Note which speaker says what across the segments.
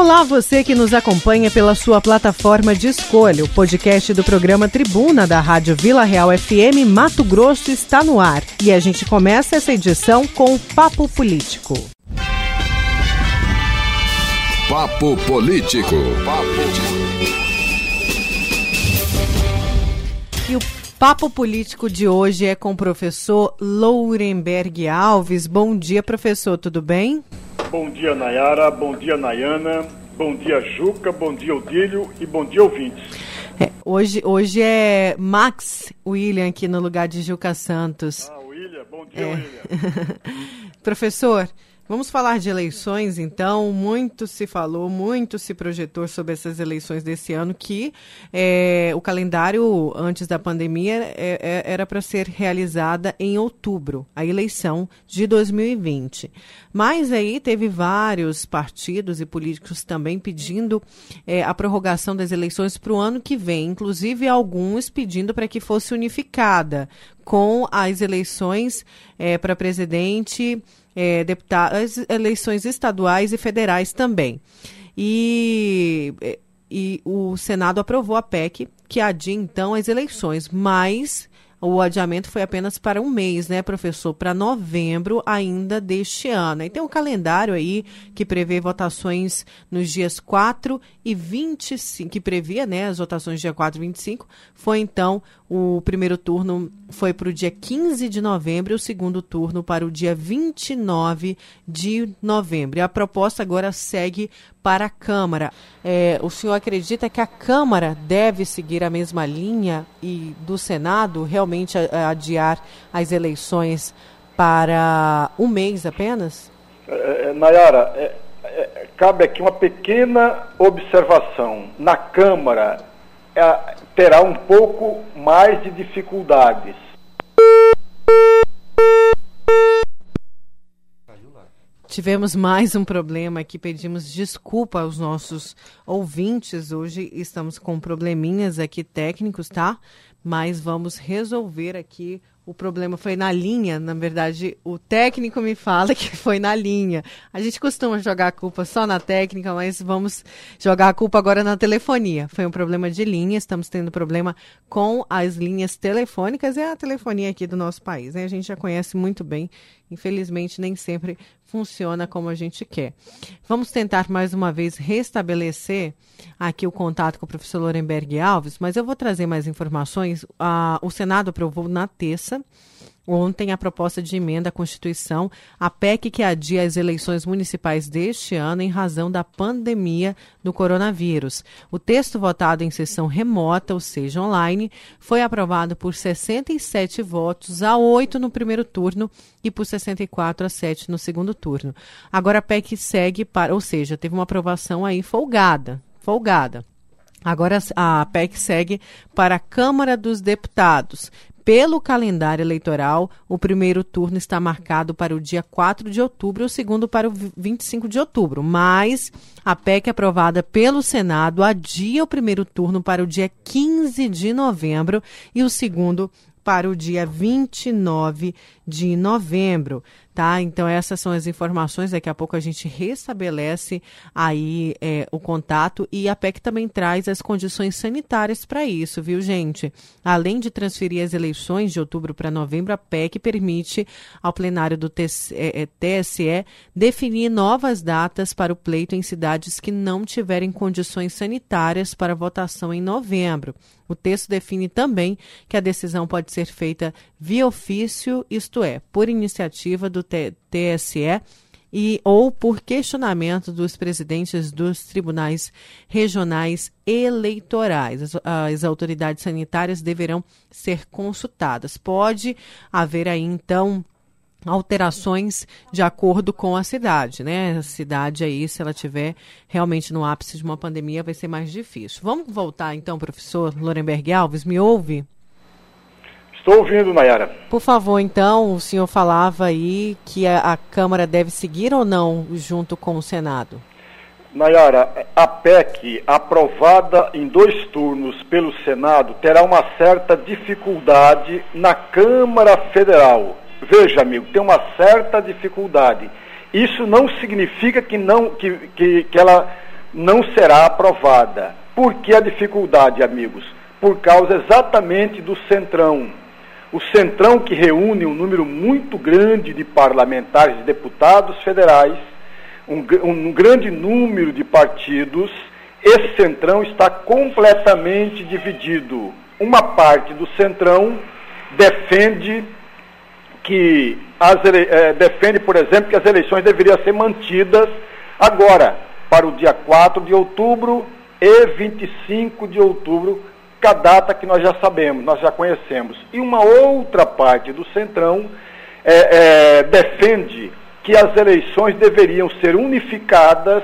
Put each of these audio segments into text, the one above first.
Speaker 1: Olá, você que nos acompanha pela sua plataforma de escolha. O podcast do programa Tribuna da Rádio Vila Real FM Mato Grosso está no ar. E a gente começa essa edição com o Papo Político.
Speaker 2: Papo Político.
Speaker 1: E o Papo Político de hoje é com o professor Lourenberg Alves. Bom dia, professor, tudo bem?
Speaker 3: Bom dia, Nayara. Bom dia, Nayana. Bom dia, Juca. Bom dia, Odílio. E bom dia, ouvintes.
Speaker 1: É, hoje, hoje é Max William aqui no lugar de Juca Santos.
Speaker 3: Ah, William. Bom dia, é.
Speaker 1: William. Professor, Vamos falar de eleições, então. Muito se falou, muito se projetou sobre essas eleições desse ano, que é, o calendário antes da pandemia é, é, era para ser realizada em outubro, a eleição de 2020. Mas aí teve vários partidos e políticos também pedindo é, a prorrogação das eleições para o ano que vem, inclusive alguns pedindo para que fosse unificada com as eleições é, para presidente é, deputados, eleições estaduais e federais também. E, e o Senado aprovou a PEC que adia então as eleições, mas o adiamento foi apenas para um mês, né, professor? Para novembro ainda deste ano. E tem um calendário aí que prevê votações nos dias 4 e 25, que previa, né, as votações dia 4 e 25. Foi então o primeiro turno foi para o dia 15 de novembro o segundo turno para o dia 29 de novembro. E a proposta agora segue para a Câmara. É, o senhor acredita que a Câmara deve seguir a mesma linha e do Senado realmente adiar as eleições para um mês apenas?
Speaker 3: É, é Nayara, é, é, cabe aqui uma pequena observação. Na Câmara é, terá um pouco mais de dificuldades
Speaker 1: Tivemos mais um problema aqui, pedimos desculpa aos nossos ouvintes. Hoje estamos com probleminhas aqui técnicos, tá? Mas vamos resolver aqui o problema foi na linha, na verdade, o técnico me fala que foi na linha. A gente costuma jogar a culpa só na técnica, mas vamos jogar a culpa agora na telefonia. Foi um problema de linha, estamos tendo problema com as linhas telefônicas, é a telefonia aqui do nosso país. Né? A gente já conhece muito bem, infelizmente nem sempre funciona como a gente quer. Vamos tentar mais uma vez restabelecer aqui o contato com o professor Lorenberg Alves, mas eu vou trazer mais informações. Ah, o Senado aprovou na terça ontem a proposta de emenda à Constituição, a PEC que adia as eleições municipais deste ano em razão da pandemia do coronavírus. O texto votado em sessão remota, ou seja, online, foi aprovado por 67 votos a 8 no primeiro turno e por 64 a 7 no segundo turno. Agora a PEC segue para, ou seja, teve uma aprovação aí folgada, folgada. Agora a PEC segue para a Câmara dos Deputados. Pelo calendário eleitoral, o primeiro turno está marcado para o dia 4 de outubro e o segundo para o 25 de outubro. Mas a PEC aprovada pelo Senado adia o primeiro turno para o dia 15 de novembro e o segundo para o dia 29 de novembro tá? Então essas são as informações. Daqui a pouco a gente restabelece aí é, o contato e a PEC também traz as condições sanitárias para isso, viu, gente? Além de transferir as eleições de outubro para novembro, a PEC permite ao plenário do TSE é, definir novas datas para o pleito em cidades que não tiverem condições sanitárias para votação em novembro. O texto define também que a decisão pode ser feita via ofício, isto é, por iniciativa do TSE e ou por questionamento dos presidentes dos tribunais regionais eleitorais. As, as, autoridades sanitárias deverão ser consultadas. Pode haver aí então alterações de acordo com a cidade, né? A cidade aí, se ela tiver realmente no ápice de uma pandemia, vai ser mais difícil. Vamos voltar então, professor Lorenberg Alves, me ouve?
Speaker 3: Estou ouvindo, Nayara.
Speaker 1: Por favor, então, o senhor falava aí que a, a Câmara deve seguir ou não junto com o Senado?
Speaker 3: Nayara, a PEC, aprovada em dois turnos pelo Senado, terá uma certa dificuldade na Câmara Federal. Veja, amigo, tem uma certa dificuldade. Isso não significa que, não, que, que, que ela
Speaker 4: não será aprovada. Por que a dificuldade, amigos? Por causa exatamente do Centrão. O Centrão que reúne um número muito grande de parlamentares e deputados federais, um, um grande número de partidos, esse Centrão está completamente dividido. Uma parte do Centrão defende que as, é, defende, por exemplo, que as eleições deveriam ser mantidas agora, para o dia 4 de outubro e 25 de outubro, que a data que nós já sabemos, nós já conhecemos. E uma outra parte do Centrão é, é, defende que as eleições deveriam ser unificadas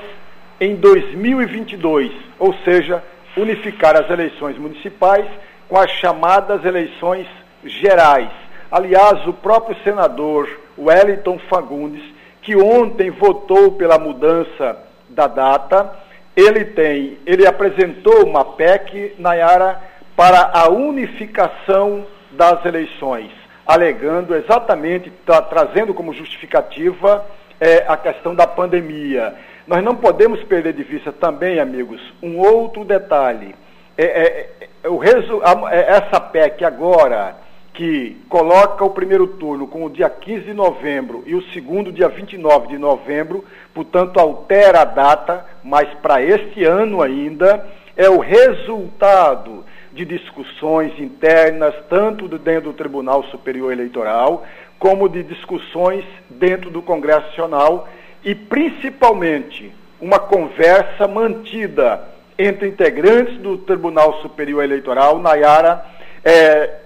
Speaker 4: em 2022, ou seja, unificar as eleições municipais com as chamadas eleições gerais. Aliás, o próprio senador Wellington Fagundes, que ontem votou pela mudança da data, ele tem, ele apresentou uma PEC, Nayara, para a unificação das eleições, alegando exatamente, tra trazendo como justificativa é, a questão da pandemia. Nós não podemos perder de vista também, amigos, um outro detalhe. É, é, é resu é, essa PEC agora, que coloca o primeiro turno com o dia 15 de novembro e o segundo dia 29 de novembro, portanto altera a data, mas para este ano ainda é o resultado de discussões internas, tanto dentro do Tribunal Superior Eleitoral, como de discussões dentro do Congresso Nacional e principalmente uma conversa mantida entre integrantes do Tribunal Superior Eleitoral, Nayara, é,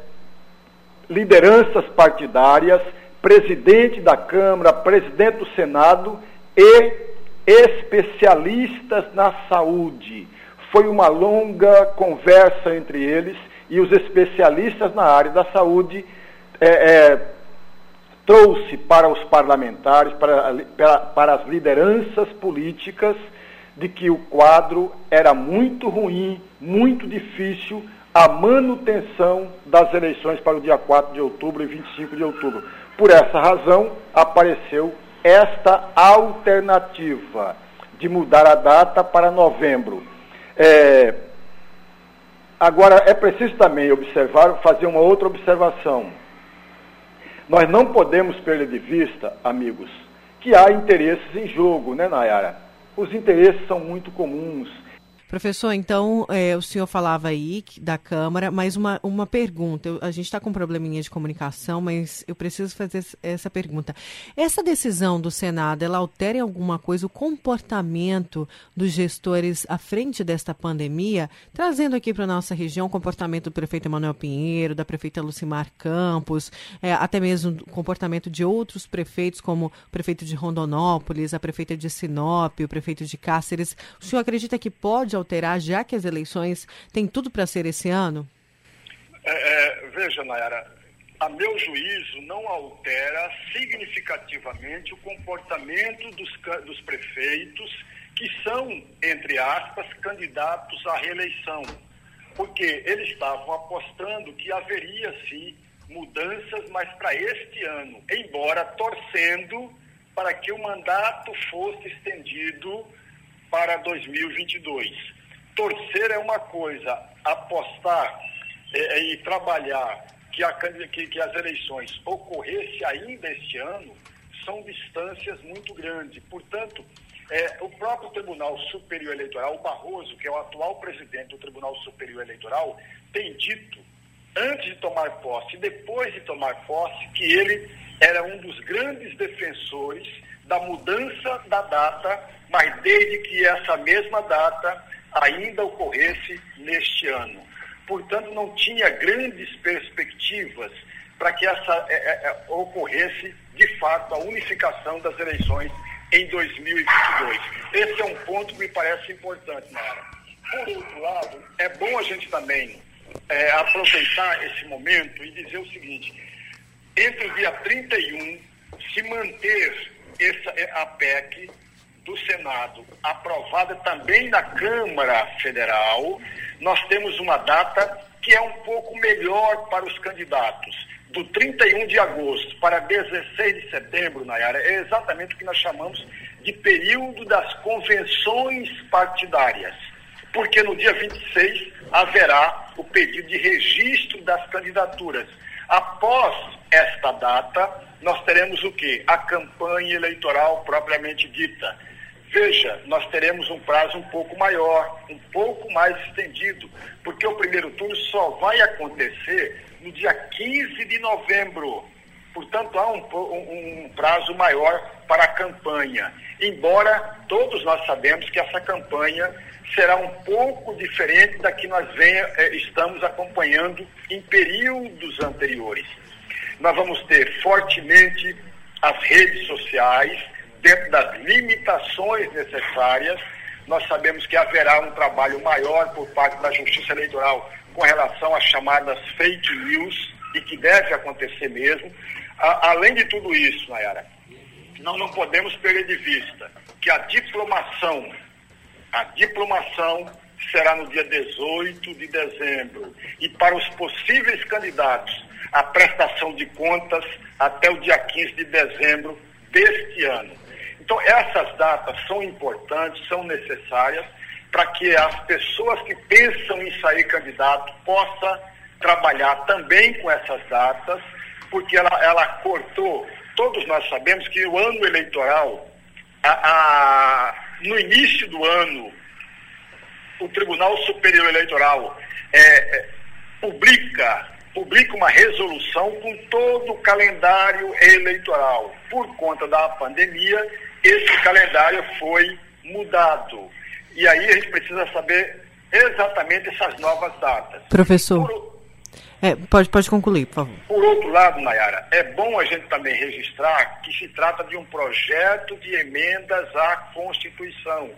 Speaker 4: lideranças partidárias, presidente da Câmara, presidente do Senado e especialistas na saúde. Foi uma longa conversa entre eles e os especialistas na área da saúde é, é, trouxe para os parlamentares, para, para, para as lideranças políticas, de que o quadro era muito ruim, muito difícil, a manutenção das eleições para o dia 4 de outubro e 25 de outubro. Por essa razão, apareceu esta alternativa de mudar a data para novembro. É, agora, é preciso também observar, fazer uma outra observação. Nós não podemos perder de vista, amigos, que há interesses em jogo, né, Nayara? Os interesses são muito comuns
Speaker 1: Professor, então, é, o senhor falava aí da Câmara, mas uma, uma pergunta. Eu, a gente está com um probleminha de comunicação, mas eu preciso fazer essa pergunta. Essa decisão do Senado, ela altera em alguma coisa o comportamento dos gestores à frente desta pandemia, trazendo aqui para a nossa região o comportamento do prefeito Emanuel Pinheiro, da prefeita Lucimar Campos, é, até mesmo o comportamento de outros prefeitos, como o prefeito de Rondonópolis, a prefeita de Sinop, o prefeito de Cáceres. O senhor acredita que pode alterar, já que as eleições têm tudo para ser esse ano?
Speaker 5: É, é, veja, Nayara, a meu juízo, não altera significativamente o comportamento dos, dos prefeitos que são, entre aspas, candidatos à reeleição. Porque eles estavam apostando que haveria, sim, mudanças, mas para este ano, embora torcendo para que o mandato fosse estendido para 2022. Torcer é uma coisa, apostar é, é, e trabalhar que, a, que, que as eleições ocorressem ainda este ano são distâncias muito grandes. Portanto, é, o próprio Tribunal Superior Eleitoral, o Barroso, que é o atual presidente do Tribunal Superior Eleitoral, tem dito, antes de tomar posse e depois de tomar posse, que ele era um dos grandes defensores da mudança da data mas desde que essa mesma data ainda ocorresse neste ano. Portanto, não tinha grandes perspectivas para que essa é, é, é ocorresse, de fato, a unificação das eleições em 2022. Esse é um ponto que me parece importante, Mara. Por outro lado, é bom a gente também é, aproveitar esse momento e dizer o seguinte: entre o dia 31, se manter essa, a PEC do Senado, aprovada também na Câmara Federal, nós temos uma data que é um pouco melhor para os candidatos. Do 31 de agosto para 16 de setembro, Nayara, é exatamente o que nós chamamos
Speaker 4: de período das convenções partidárias, porque no dia 26 haverá o pedido de registro das candidaturas. Após esta data, nós teremos o quê? A campanha eleitoral propriamente dita. Veja, nós teremos um prazo um pouco maior, um pouco mais estendido, porque o primeiro turno só vai acontecer no dia 15 de novembro. Portanto, há um, um, um, prazo maior para a campanha. Embora todos nós sabemos que essa campanha será um pouco diferente da que nós venha, eh, estamos acompanhando em períodos anteriores. Nós vamos ter fortemente as redes sociais, dentro das limitações necessárias. Nós sabemos que haverá um trabalho maior por parte da Justiça Eleitoral com relação às chamadas fake news, e que deve acontecer mesmo. A, além de tudo isso, Nayara, nós não podemos perder de vista que a diplomação, a diplomação será no dia 18 de dezembro. E para os possíveis candidatos, a prestação de contas até o dia 15 de dezembro deste ano. Então, essas datas são importantes, são necessárias para que as pessoas que pensam em sair candidato possam trabalhar também com essas datas, porque ela, ela cortou. Todos nós sabemos que o ano eleitoral, a, a, no início do ano, o Tribunal Superior Eleitoral é, é, publica, publica uma resolução com todo o calendário eleitoral. Por conta da pandemia, esse calendário foi mudado. E aí a gente precisa saber exatamente essas novas datas.
Speaker 1: Professor. Por, é, pode, pode concluir, por favor.
Speaker 4: Por outro lado, Nayara, é bom a gente também registrar que se trata de um projeto de emendas à Constituição.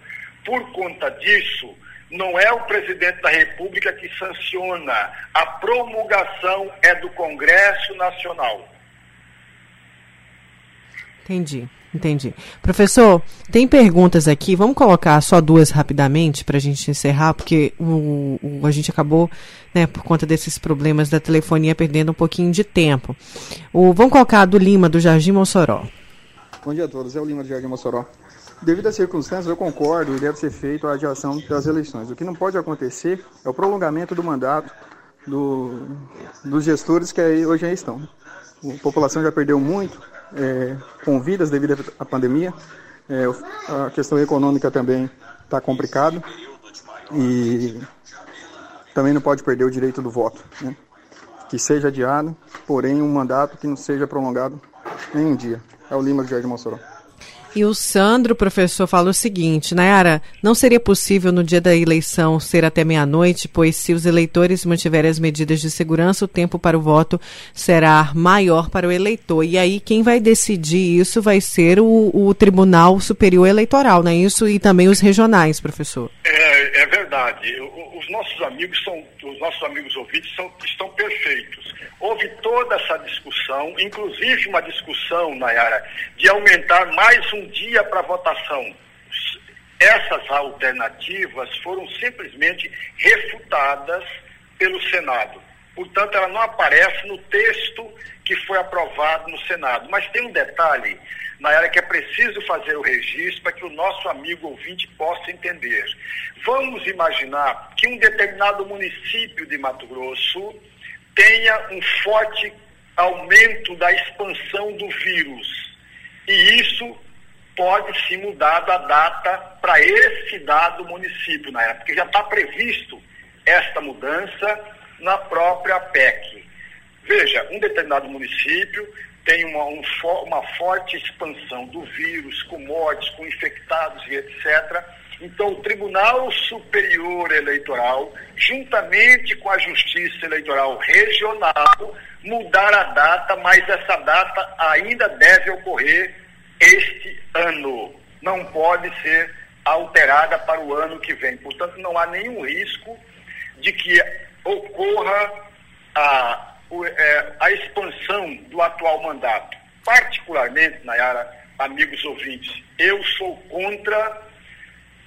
Speaker 4: Por conta disso, não é o presidente da República que sanciona, a promulgação é do Congresso Nacional.
Speaker 1: Entendi. Entendi. Professor, tem perguntas aqui. Vamos colocar só duas rapidamente para a gente encerrar, porque o, o, a gente acabou, né, por conta desses problemas da telefonia, perdendo um pouquinho de tempo. O, vamos colocar a do Lima, do Jardim Mossoró.
Speaker 6: Bom dia a todos. É o Lima do Jardim Mossoró. Devido às circunstâncias, eu concordo e deve ser feito a adiação das eleições. O que não pode acontecer é o prolongamento do mandato do, dos gestores que aí, hoje aí estão. A população já perdeu muito, é, com vidas devido à pandemia. É, a questão econômica também está complicada e também não pode perder o direito do voto. Né? Que seja adiado, porém um mandato que não seja prolongado nem um dia. É o Lima de Jardim Mossoró.
Speaker 1: E o Sandro, professor, fala o seguinte: Nayara, não seria possível no dia da eleição ser até meia-noite, pois se os eleitores mantiverem as medidas de segurança, o tempo para o voto será maior para o eleitor. E aí quem vai decidir isso vai ser o, o Tribunal Superior Eleitoral, não é isso? E também os regionais, professor.
Speaker 4: É, é verdade. Os nossos amigos são, os nossos amigos ouvintes são, estão perfeitos houve toda essa discussão, inclusive uma discussão, Nayara, de aumentar mais um dia para votação. Essas alternativas foram simplesmente refutadas pelo Senado. Portanto, ela não aparece no texto que foi aprovado no Senado. Mas tem um detalhe, Nayara, que é preciso fazer o registro para que o nosso amigo ouvinte possa entender. Vamos imaginar que um determinado município de Mato Grosso tenha um forte aumento da expansão do vírus. E isso pode se mudar da data para esse dado município, na época, porque já está previsto esta mudança na própria PEC. Veja, um determinado município tem uma, um, uma forte expansão do vírus, com mortes, com infectados e etc então, o Tribunal Superior Eleitoral, juntamente com a Justiça Eleitoral Regional, mudar a data, mas essa data ainda deve ocorrer este ano. Não pode ser alterada para o ano que vem. Portanto, não há nenhum risco de que ocorra a, é, a expansão do atual mandato. Particularmente, Nayara, amigos ouvintes, eu sou contra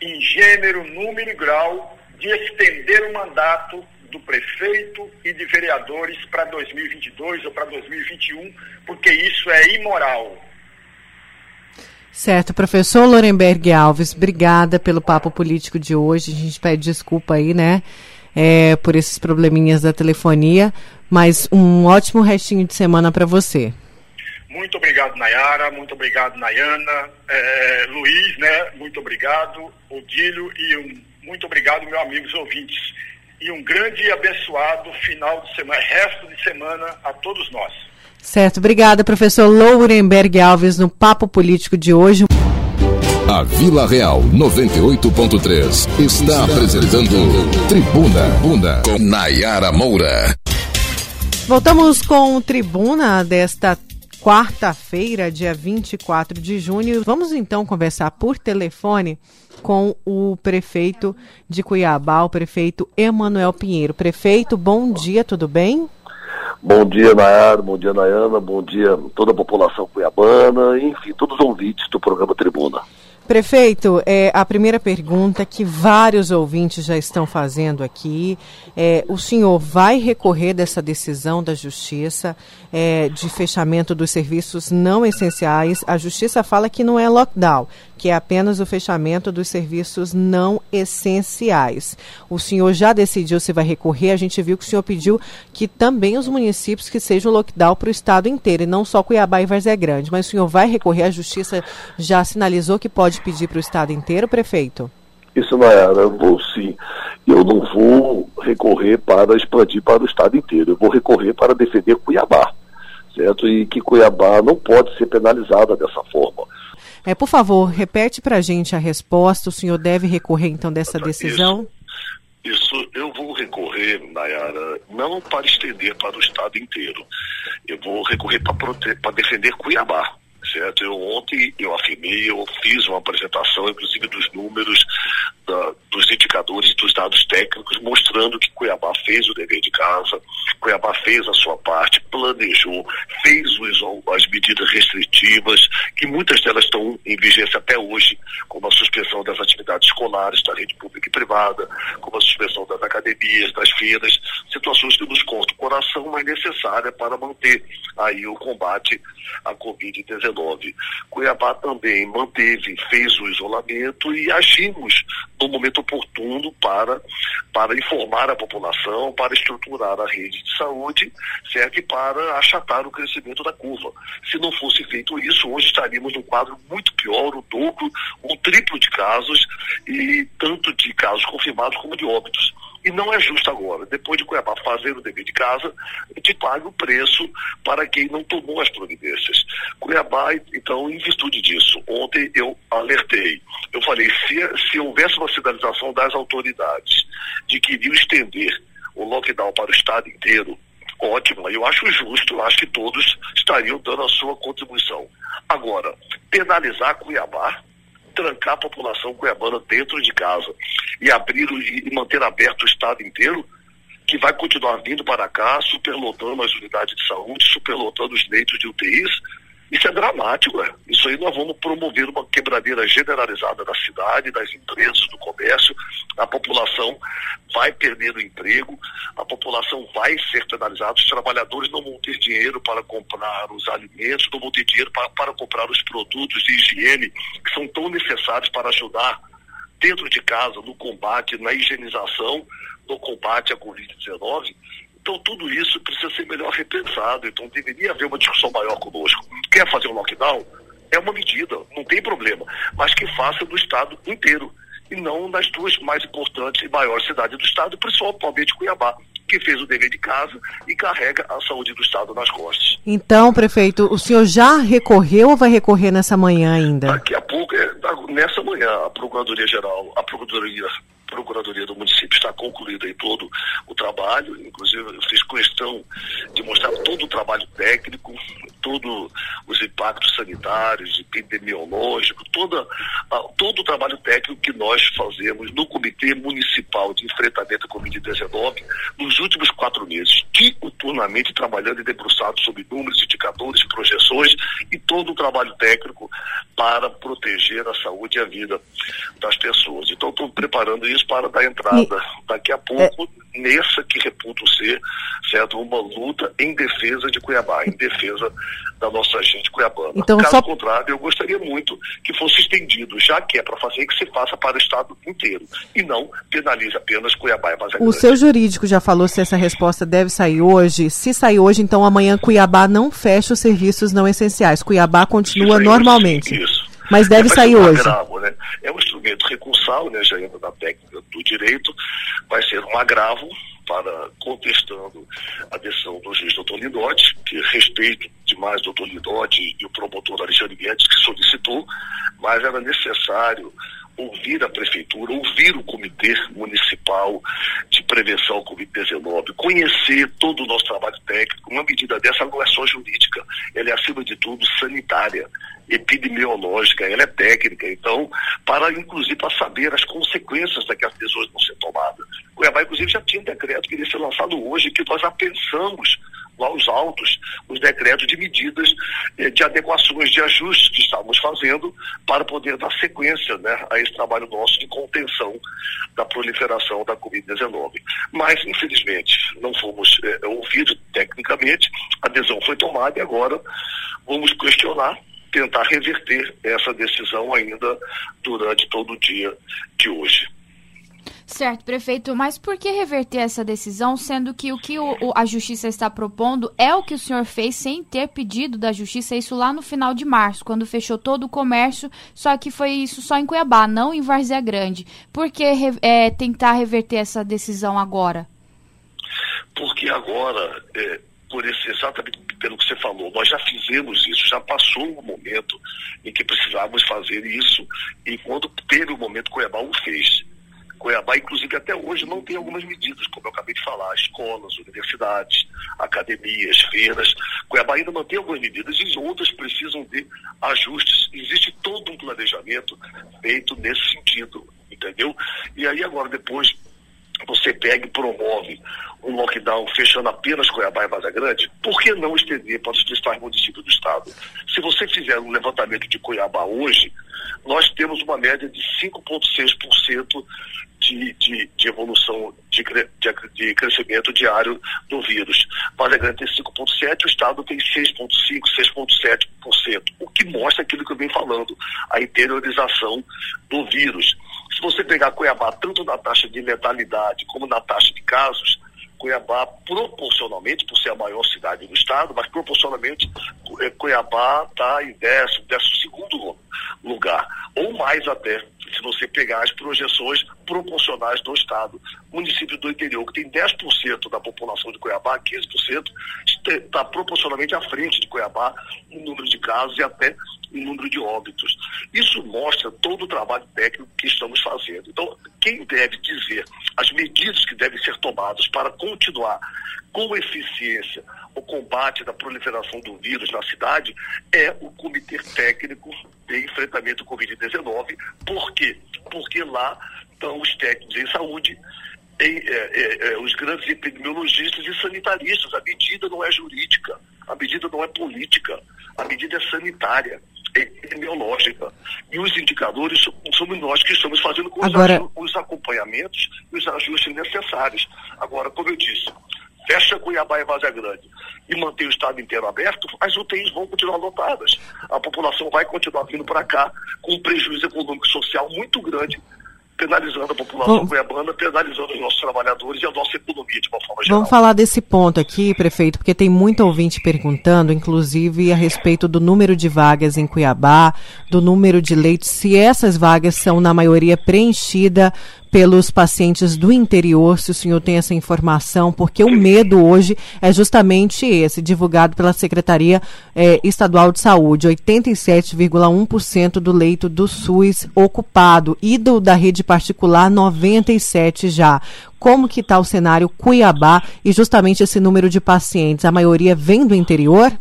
Speaker 4: em gênero, número e grau de estender o mandato do prefeito e de vereadores para 2022 ou para 2021, porque isso é imoral.
Speaker 1: Certo, professor Lorenberg Alves, obrigada pelo papo político de hoje. A gente pede desculpa aí, né, é, por esses probleminhas da telefonia, mas um ótimo restinho de semana para você.
Speaker 4: Muito obrigado, Nayara, muito obrigado, Nayana, é, Luiz, né, muito obrigado, Odílio e um, muito obrigado, meus amigos ouvintes. E um grande e abençoado final de semana, resto de semana a todos nós.
Speaker 1: Certo, obrigada, professor Lourenberg Alves, no Papo Político de hoje.
Speaker 2: A Vila Real 98.3 está apresentando Tribuna Bunda com Nayara Moura.
Speaker 1: Voltamos com Tribuna desta quarta-feira, dia 24 de junho. Vamos então conversar por telefone com o prefeito de Cuiabá, o prefeito Emanuel Pinheiro. Prefeito, bom dia, tudo bem?
Speaker 7: Bom dia, Nayara, bom dia, Nayana, bom dia toda a população cuiabana, enfim, todos os ouvintes do programa Tribuna.
Speaker 1: Prefeito, é, a primeira pergunta que vários ouvintes já estão fazendo aqui é: o senhor vai recorrer dessa decisão da Justiça é, de fechamento dos serviços não essenciais? A Justiça fala que não é lockdown, que é apenas o fechamento dos serviços não essenciais. O senhor já decidiu se vai recorrer? A gente viu que o senhor pediu que também os municípios que sejam lockdown para o estado inteiro, e não só Cuiabá e Várzea Grande. Mas o senhor vai recorrer? A Justiça já sinalizou que pode pedir para o estado inteiro, prefeito?
Speaker 7: Isso não era, eu vou sim. Eu não vou recorrer para expandir para o estado inteiro. Eu vou recorrer para defender Cuiabá, certo? E que Cuiabá não pode ser penalizada dessa forma.
Speaker 1: É, por favor, repete para a gente a resposta. O senhor deve recorrer, então, dessa decisão?
Speaker 7: Isso, isso eu vou recorrer, Nayara, não para estender para o Estado inteiro. Eu vou recorrer para defender Cuiabá Eu ontem eu afirmei, eu fiz uma apresentação, inclusive dos números, da, dos indicadores, dos dados técnicos, mostrando que Cuiabá fez o dever de casa, Cuiabá fez a sua parte, planejou, fez os, as medidas restritivas, que muitas delas estão em vigência até hoje, como a suspensão das atividades escolares da rede pública e privada, como a suspensão das academias, das feiras, situações que nos cortam o coração, mas necessária para manter aí o combate à Covid-19. Cuiabá também manteve, fez o isolamento e agimos no momento oportuno para, para informar a população, para estruturar a rede de saúde, certo? E para achatar o crescimento da curva. Se não fosse feito isso, hoje estaríamos num quadro muito pior, o dobro, o triplo de casos, e tanto de casos confirmados como de óbitos. E não é justo agora, depois de Cuiabá fazer o dever de casa, gente paga o preço para quem não tomou as providências. Cuiabá, então, em virtude disso, ontem eu alertei, eu falei, se, se houvesse uma sinalização das autoridades de que iriam estender o lockdown para o estado inteiro, ótimo, eu acho justo, eu acho que todos estariam dando a sua contribuição. Agora, penalizar Cuiabá, trancar a população cuiabana dentro de casa e abrir e manter aberto o estado inteiro, que vai continuar vindo para cá, superlotando as unidades de saúde, superlotando os leitos de UTIs, isso é dramático, é. Isso aí nós vamos promover uma quebradeira generalizada da cidade, das empresas, do comércio. A população vai perder o emprego, a população vai ser penalizada, os trabalhadores não vão ter dinheiro para comprar os alimentos, não vão ter dinheiro para, para comprar os produtos de higiene que são tão necessários para ajudar dentro de casa no combate, na higienização, no combate à Covid-19. Então, tudo isso precisa ser melhor repensado. Então, deveria haver uma discussão maior conosco. Quer fazer um lockdown? É uma medida, não tem problema. Mas que faça do Estado inteiro. E não nas duas mais importantes e maiores cidades do Estado, principalmente Cuiabá, que fez o dever de casa e carrega a saúde do Estado nas costas.
Speaker 1: Então, prefeito, o senhor já recorreu ou vai recorrer nessa manhã ainda?
Speaker 7: Daqui a pouco, é, nessa manhã, a Procuradoria-Geral, a Procuradoria Procuradoria do município está concluído aí todo o trabalho, inclusive eu fiz questão de mostrar todo o trabalho técnico, todos os impactos sanitários, epidemiológicos, toda, todo o trabalho técnico que nós fazemos no Comitê Municipal de Enfrentamento à Covid-19 nos últimos quatro meses, diuturnamente trabalhando e debruçado sobre números, indicadores, projeções e todo o trabalho técnico para proteger a saúde e a vida das pessoas. Então, estou preparando isso para dar entrada e, daqui a pouco é... nessa que reputo ser certo, uma luta em defesa de Cuiabá, em defesa da nossa gente cuiabana. Então, Caso só... contrário, eu gostaria muito que fosse estendido, já que é para fazer, que se faça para o Estado inteiro e não penalize apenas Cuiabá e Vaza
Speaker 1: O seu jurídico já falou se essa resposta deve sair hoje. Se sair hoje, então amanhã Cuiabá não fecha os serviços não essenciais. Cuiabá continua normalmente.
Speaker 7: Isso.
Speaker 1: Mas deve é, sair hoje.
Speaker 7: Agravo, né? É um instrumento recursal, né, já entra na técnica do direito, vai ser um agravo para contestando a decisão do juiz doutor Lindotti, que respeito demais o doutor Lindotti e o promotor Alexandre Guedes, que solicitou, mas era necessário ouvir a prefeitura, ouvir o comitê municipal de prevenção ao Covid-19, conhecer todo o nosso trabalho técnico. Uma medida dessa não é só jurídica, ela é, acima de tudo, sanitária, epidemiológica, ela é técnica. Então, para, inclusive, para saber as consequências daquelas decisões não ser tomadas. Cuiabá, inclusive, já tinha um decreto que iria ser lançado hoje, que nós já pensamos aos autos os decretos de medidas eh, de adequações, de ajustes que estávamos fazendo para poder dar sequência né, a esse trabalho nosso de contenção da proliferação da Covid-19. Mas, infelizmente, não fomos eh, ouvidos tecnicamente, a adesão foi tomada e agora vamos questionar tentar reverter essa decisão ainda durante todo o dia de hoje.
Speaker 8: Certo, prefeito, mas por que reverter essa decisão, sendo que o que o, a justiça está propondo é o que o senhor fez sem ter pedido da justiça isso lá no final de março, quando fechou todo o comércio, só que foi isso só em Cuiabá, não em Várzea Grande. Por que é, tentar reverter essa decisão agora?
Speaker 7: Porque agora, é, por esse, exatamente pelo que você falou, nós já fizemos isso, já passou o momento em que precisávamos fazer isso, e quando teve o momento, Cuiabá o fez. Cuiabá, inclusive até hoje, não tem algumas medidas, como eu acabei de falar, escolas, universidades, academias, feiras. Cuiabá ainda mantém algumas medidas e outras precisam de ajustes. Existe todo um planejamento feito nesse sentido, entendeu? E aí agora, depois, você pega e promove um lockdown fechando apenas Cuiabá e Vaza Grande, por que não estender para os principais municípios do estado? Se você fizer um levantamento de Cuiabá hoje, nós temos uma média de 5,6% de, de, de, evolução de, de, de, crescimento diário do vírus. Vaza Grande tem 5,7%, o estado tem 6,5%, 6,7%, o que mostra aquilo que eu venho falando, a interiorização do vírus. Se você pegar Cuiabá, tanto na taxa de letalidade como na taxa de casos, Cuiabá, proporcionalmente, por ser a maior cidade do estado, mas proporcionalmente eh, Cuiabá está em décimo, décimo segundo lugar, ou mais até, se você pegar as projeções proporcionais do estado. Município do interior, que tem 10% da população de Cuiabá, 15%, está proporcionalmente à frente de Cuiabá em número de casos e até em número de óbitos. Isso mostra todo o trabalho técnico que estamos fazendo. Então, quem deve dizer as medidas que devem ser tomadas para continuar com eficiência o combate da proliferação do vírus na cidade é o Comitê Técnico de Enfrentamento ao Covid-19. Por quê? Porque lá estão os técnicos em saúde, em, é, é, é, os grandes epidemiologistas e sanitaristas. A medida não é jurídica, a medida não é política, a medida é sanitária epidemiológica. E os indicadores somos nós que estamos fazendo com Agora... os, os acompanhamentos e os ajustes necessários. Agora, como eu disse, fecha Cuiabá e Vazia Grande e mantém o estado inteiro aberto, as UTIs vão continuar lotadas. A população vai continuar vindo para cá com um prejuízo econômico e social muito grande penalizando a população Bom, cuiabana, penalizando os nossos trabalhadores e a nossa economia de uma forma geral.
Speaker 1: Vamos falar desse ponto aqui, prefeito, porque tem muito ouvinte perguntando, inclusive a respeito do número de vagas em Cuiabá, do número de leitos, se essas vagas são na maioria preenchidas pelos pacientes do interior, se o senhor tem essa informação, porque o medo hoje é justamente esse, divulgado pela Secretaria eh, Estadual de Saúde, 87,1% do leito do SUS ocupado e do da rede particular 97 já. Como que está o cenário Cuiabá e justamente esse número de pacientes? A maioria vem do interior?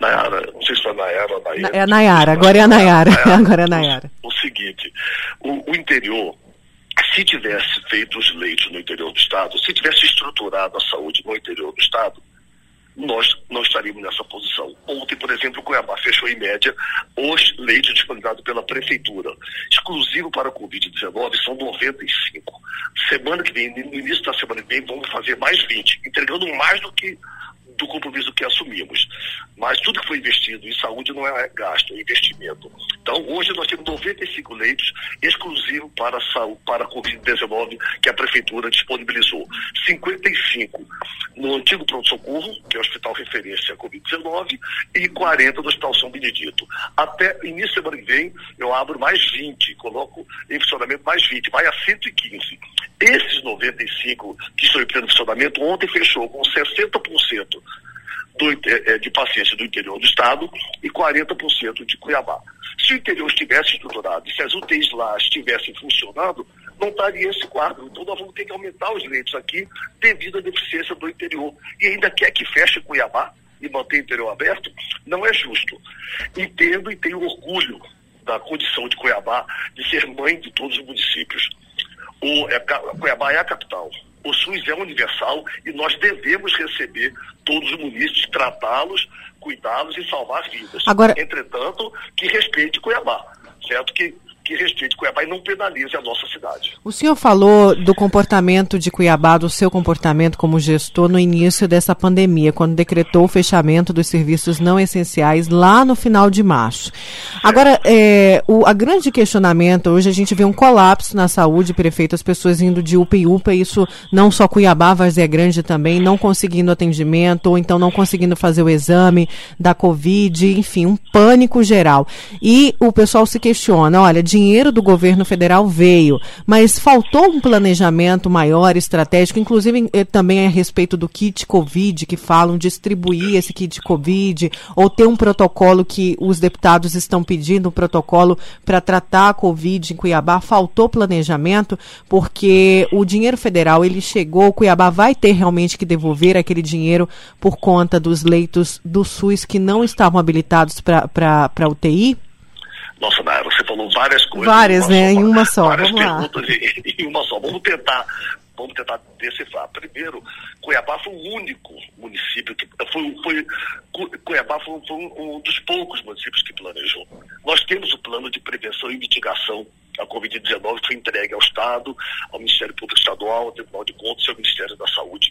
Speaker 7: Nayara, não sei se foi Nayara ou Nayara.
Speaker 1: É a Nayara, agora é a Nayara. Agora é a Nayara.
Speaker 7: O seguinte, o, o interior, se tivesse feito os leitos no interior do Estado, se tivesse estruturado a saúde no interior do Estado, nós não estaríamos nessa posição. Ontem, por exemplo, Cuiabá fechou em média os leitos disponibilizados pela Prefeitura. Exclusivo para a Covid-19 são 95. Semana que vem, no início da semana que vem, vamos fazer mais 20, entregando mais do que do compromisso que assumimos. Mas tudo que foi investido em saúde não é gasto, é investimento. Então, hoje nós temos 95 leitos exclusivos para a para a Covid-19 que a Prefeitura disponibilizou. 55 no antigo pronto-socorro, que é o hospital referência à Covid-19, e 40 no Hospital São Benedito. Até início da semana que vem, eu abro mais 20, coloco em funcionamento mais 20, vai a 115. Esses 95 que estão em pleno funcionamento, ontem fechou com 60% do, é, de pacientes do interior do estado e 40% de Cuiabá. Se o interior estivesse estruturado se as UTIs lá estivessem funcionando, não estaria esse quadro. Então nós vamos ter que aumentar os leitos aqui devido à deficiência do interior. E ainda quer que feche Cuiabá e mantenha o interior aberto, não é justo. Entendo e tenho orgulho da condição de Cuiabá de ser mãe de todos os municípios. O, é, Cuiabá é a capital. O SUS é universal e nós devemos receber todos os munícipes, tratá-los, cuidá-los e salvar vidas.
Speaker 1: Agora...
Speaker 7: Entretanto, que respeite Cuiabá, certo? Que que respeite Cuiabá e não penalize a nossa cidade.
Speaker 1: O senhor falou do comportamento de Cuiabá, do seu comportamento como gestor no início dessa pandemia, quando decretou o fechamento dos serviços não essenciais lá no final de março. Agora, é, o a grande questionamento, hoje a gente vê um colapso na saúde, prefeito, as pessoas indo de UPA em UPA, isso não só Cuiabá, Vazia Grande também, não conseguindo atendimento, ou então não conseguindo fazer o exame da Covid, enfim, um pânico geral. E o pessoal se questiona, olha, de dinheiro do governo federal veio, mas faltou um planejamento maior, estratégico, inclusive eh, também a respeito do kit Covid, que falam distribuir esse kit Covid, ou ter um protocolo que os deputados estão pedindo, um protocolo para tratar a Covid em Cuiabá. Faltou planejamento, porque o dinheiro federal ele chegou, Cuiabá vai ter realmente que devolver aquele dinheiro por conta dos leitos do SUS que não estavam habilitados para UTI?
Speaker 7: Nossa, Nara, falou várias coisas.
Speaker 1: Várias, né? Em uma só.
Speaker 7: Várias
Speaker 1: Vamos
Speaker 7: perguntas em, em uma só. Vamos tentar vamos tentar decifrar. Primeiro, Cuiabá foi o único município que foi, foi Cuiabá foi, foi um, um, dos poucos municípios que planejou. Nós temos o plano de prevenção e mitigação a Covid-19 foi entregue ao Estado, ao Ministério Público Estadual, ao Tribunal de Contas e ao Ministério da Saúde.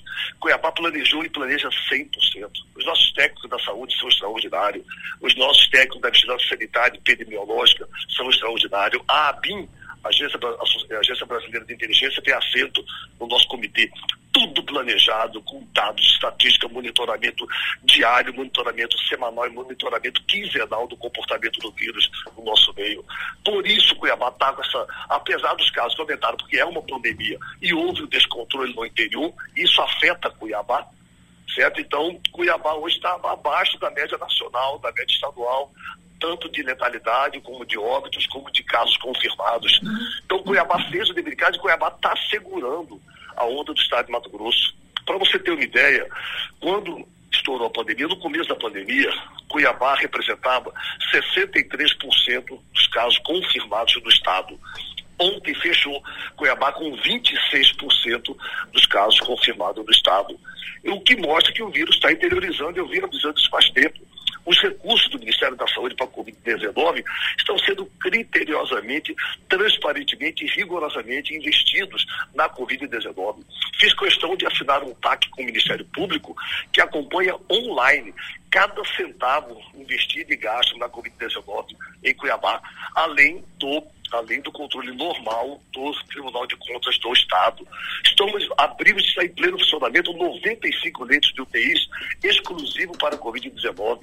Speaker 7: Cuiabá planejou e planeja 100%. Os nossos técnicos da saúde são extraordinários. Os nossos técnicos da vigilância sanitária e epidemiológica são extraordinários. A ABIN, a Agência, a Agência Brasileira de Inteligência, tem assento no nosso comitê tudo planejado, com dados, estatística, monitoramento diário, monitoramento semanal e monitoramento quinzenal do comportamento do vírus no nosso meio. Por isso, Cuiabá está com essa, apesar dos casos que aumentaram, porque é uma pandemia e houve o descontrole no interior, isso afeta Cuiabá, certo? Então, Cuiabá hoje está abaixo da média nacional, da média estadual, tanto de letalidade, como de óbitos, como de casos confirmados. Então, Cuiabá fez o dever de Cuiabá está segurando a onda do estado de Mato Grosso. Para você ter uma ideia, quando estourou a pandemia, no começo da pandemia, Cuiabá representava 63% dos casos confirmados no estado. Ontem fechou Cuiabá com 26% dos casos confirmados no estado. O que mostra que o vírus está interiorizando, eu vim avisando isso faz tempo os recursos do Ministério da Saúde para a Covid-19 estão sendo criteriosamente, transparentemente e rigorosamente investidos na Covid-19. Fiz questão de assinar um TAC com o Ministério Público que acompanha online cada centavo investido e gasto na Covid-19 em Cuiabá, além do além do controle normal do Tribunal de Contas do Estado. Estamos, abrimos está em pleno funcionamento 95 leitos de UTIs exclusivo para a Covid-19.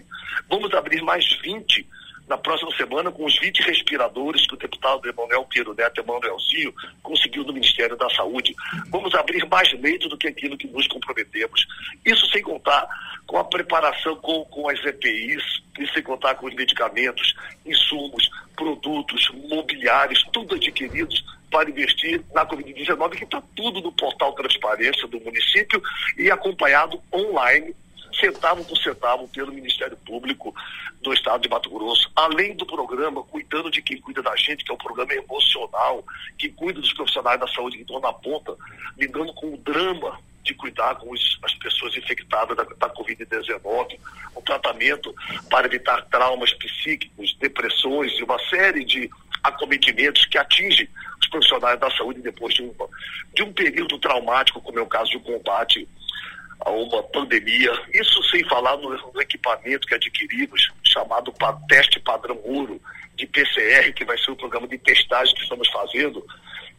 Speaker 7: Vamos abrir mais 20 na próxima semana com os 20 respiradores que o deputado Emanuel Pedro Neto Emanuelzinho conseguiu no Ministério da Saúde. Vamos abrir mais leitos do que aquilo que nos comprometemos. Isso sem contar com a preparação com, com as EPIs, e sem contar com os medicamentos, insumos, produtos, mobiliários, tudo adquiridos para investir na Covid-19, que está tudo no portal Transparência do município e acompanhado online centavo por centavo pelo Ministério Público do Estado de Mato Grosso, além do programa Cuidando de Quem Cuida da Gente, que é um programa emocional, que cuida dos profissionais da saúde que estão na ponta, lidando com o drama de cuidar com os, as pessoas infectadas da, da Covid-19, um tratamento para evitar traumas psíquicos, depressões e uma série de acometimentos que atingem os profissionais da saúde depois de um, de um período traumático, como é o caso de um combate a uma pandemia. Isso sem falar no, no equipamento que adquirimos, chamado pa, teste padrão ouro de PCR, que vai ser o programa de testagem que estamos fazendo.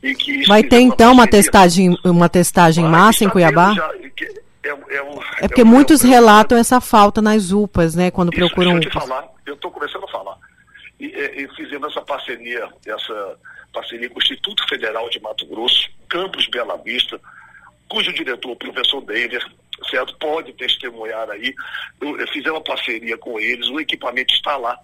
Speaker 1: E que vai ter então uma testagem, uma testagem massa em Cuiabá? Já, é, é, um, é, porque é muitos relatam essa falta nas UPAs, né? Quando
Speaker 7: isso,
Speaker 1: procuram
Speaker 7: deixa eu te falar, eu estou começando a falar. E, e, fizemos essa parceria, essa parceria com o Instituto Federal de Mato Grosso, Campus Bela Vista, cujo diretor, o professor David, certo, pode testemunhar aí. Eu, eu fiz uma parceria com eles, o equipamento está lá.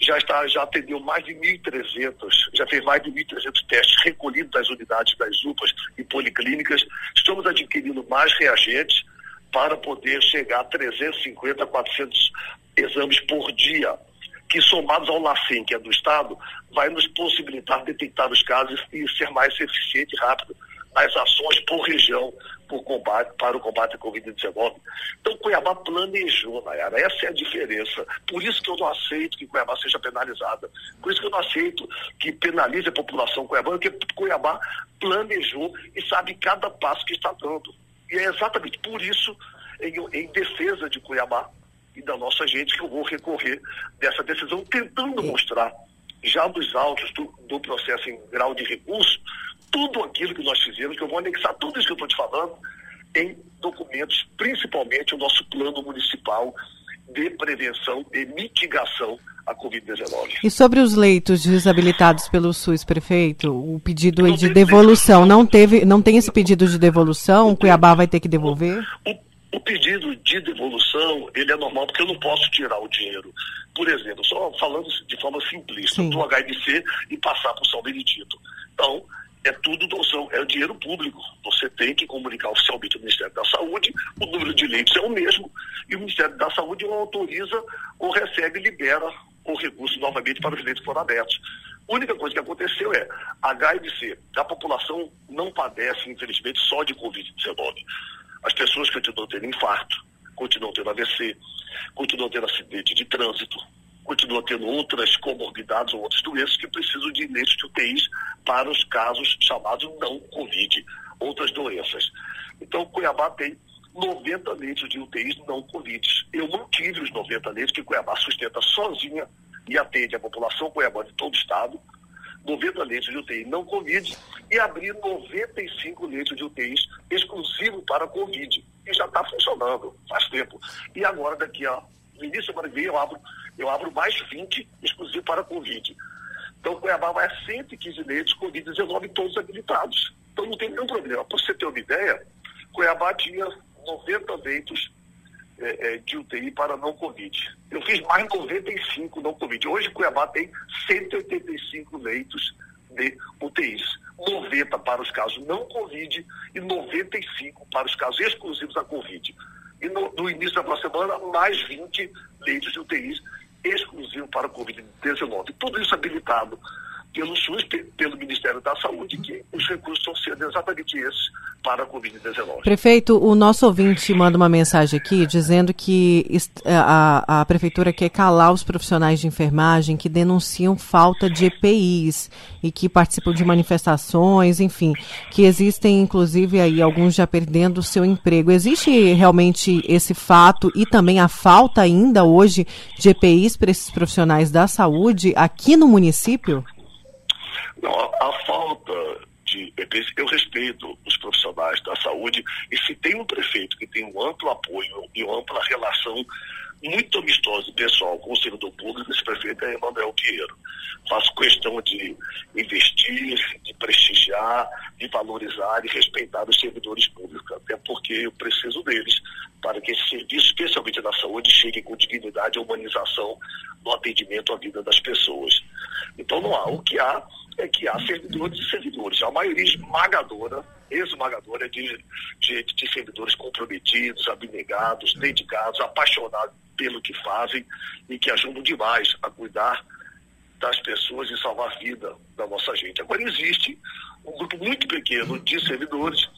Speaker 7: Já, está, já atendeu mais de 1.300, já fez mais de 1.300 testes recolhidos das unidades das UPAs e policlínicas. Estamos adquirindo mais reagentes para poder chegar a 350, 400 exames por dia, que somados ao LACEN, que é do Estado, vai nos possibilitar detectar os casos e ser mais eficiente e rápido nas ações por região por combate, para o combate à Covid-19. Então, Cuiabá planejou, Nayara. Essa é a diferença. Por isso que eu não aceito que Cuiabá seja penalizada. Por isso que eu não aceito que penalize a população cuiabana, porque Cuiabá planejou e sabe cada passo que está dando. E é exatamente por isso, em, em defesa de Cuiabá e da nossa gente, que eu vou recorrer dessa decisão, tentando mostrar, já nos autos do, do processo em grau de recurso, tudo aquilo que nós fizemos, que eu vou anexar tudo isso que eu estou te falando, em documentos, principalmente o nosso plano municipal de prevenção e mitigação à Covid-19.
Speaker 1: E sobre os leitos desabilitados pelo SUS, prefeito, o pedido não de devolução, não teve, não tem esse pedido de devolução? O Cuiabá vai ter que devolver?
Speaker 7: O, o pedido de devolução, ele é normal porque eu não posso tirar o dinheiro. Por exemplo, só falando de forma simplista, do HDC e passar para o São Benedito. Então, é tudo doação, é dinheiro público. Você tem que comunicar oficialmente ao Ministério da Saúde, o número de leitos é o mesmo, e o Ministério da Saúde autoriza, ou recebe e libera o recurso novamente para os leitos que foram abertos. A única coisa que aconteceu é, a HIDC, a população não padece, infelizmente, só de Covid-19. As pessoas continuam tendo infarto, continuam tendo AVC, continuam tendo acidente de trânsito, continua tendo outras comorbidades ou outras doenças que precisam de leitos de UTIs para os casos chamados não Covid, outras doenças. Então, Cuiabá tem 90 leitos de UTIs não Covid. Eu mantive os 90 leitos que Cuiabá sustenta sozinha e atende a população cuiabana de todo o estado, 90 leitos de UTI não Covid e abri 95 leitos de UTIs exclusivo para Covid. E já está funcionando faz tempo. E agora, daqui a no início que vem, eu abro eu abro mais 20 exclusivo para Covid. Então, Cuiabá vai a 115 leitos Covid-19 todos habilitados. Então, não tem nenhum problema. Para você ter uma ideia, Cuiabá tinha 90 leitos é, é, de UTI para não Covid. Eu fiz mais 95 não Covid. Hoje, Cuiabá tem 185 leitos de UTIs. 90 para os casos não Covid e 95 para os casos exclusivos da Covid. E no, no início da próxima semana, mais 20 leitos de UTIs exclusivo para a Covid-19. Tudo isso habilitado pelo SUS, pelo Ministério da Saúde, que os recursos estão sendo exatamente esses para a Covid-19.
Speaker 1: Prefeito, o nosso ouvinte manda uma mensagem aqui dizendo que a, a Prefeitura quer calar os profissionais de enfermagem que denunciam falta de EPIs e que participam de manifestações, enfim, que existem inclusive aí alguns já perdendo o seu emprego. Existe realmente esse fato e também a falta ainda hoje de EPIs para esses profissionais da saúde aqui no município?
Speaker 7: Não, a, a falta de. Eu respeito os profissionais da saúde e se tem um prefeito que tem um amplo apoio e uma ampla relação muito amistosa pessoal com o servidor público, esse prefeito é Emanuel Pinheiro. Faço questão de investir, de prestigiar, de valorizar e respeitar os servidores públicos, até porque eu preciso deles para que esse serviço, especialmente da saúde, chegue com dignidade e humanização no atendimento à vida das pessoas. Então não há. O que há é que há servidores e servidores. A maioria esmagadora, esmagadora de, de, de servidores comprometidos, abnegados, dedicados, apaixonados pelo que fazem e que ajudam demais a cuidar das pessoas e salvar a vida da nossa gente. Agora existe um grupo muito pequeno de servidores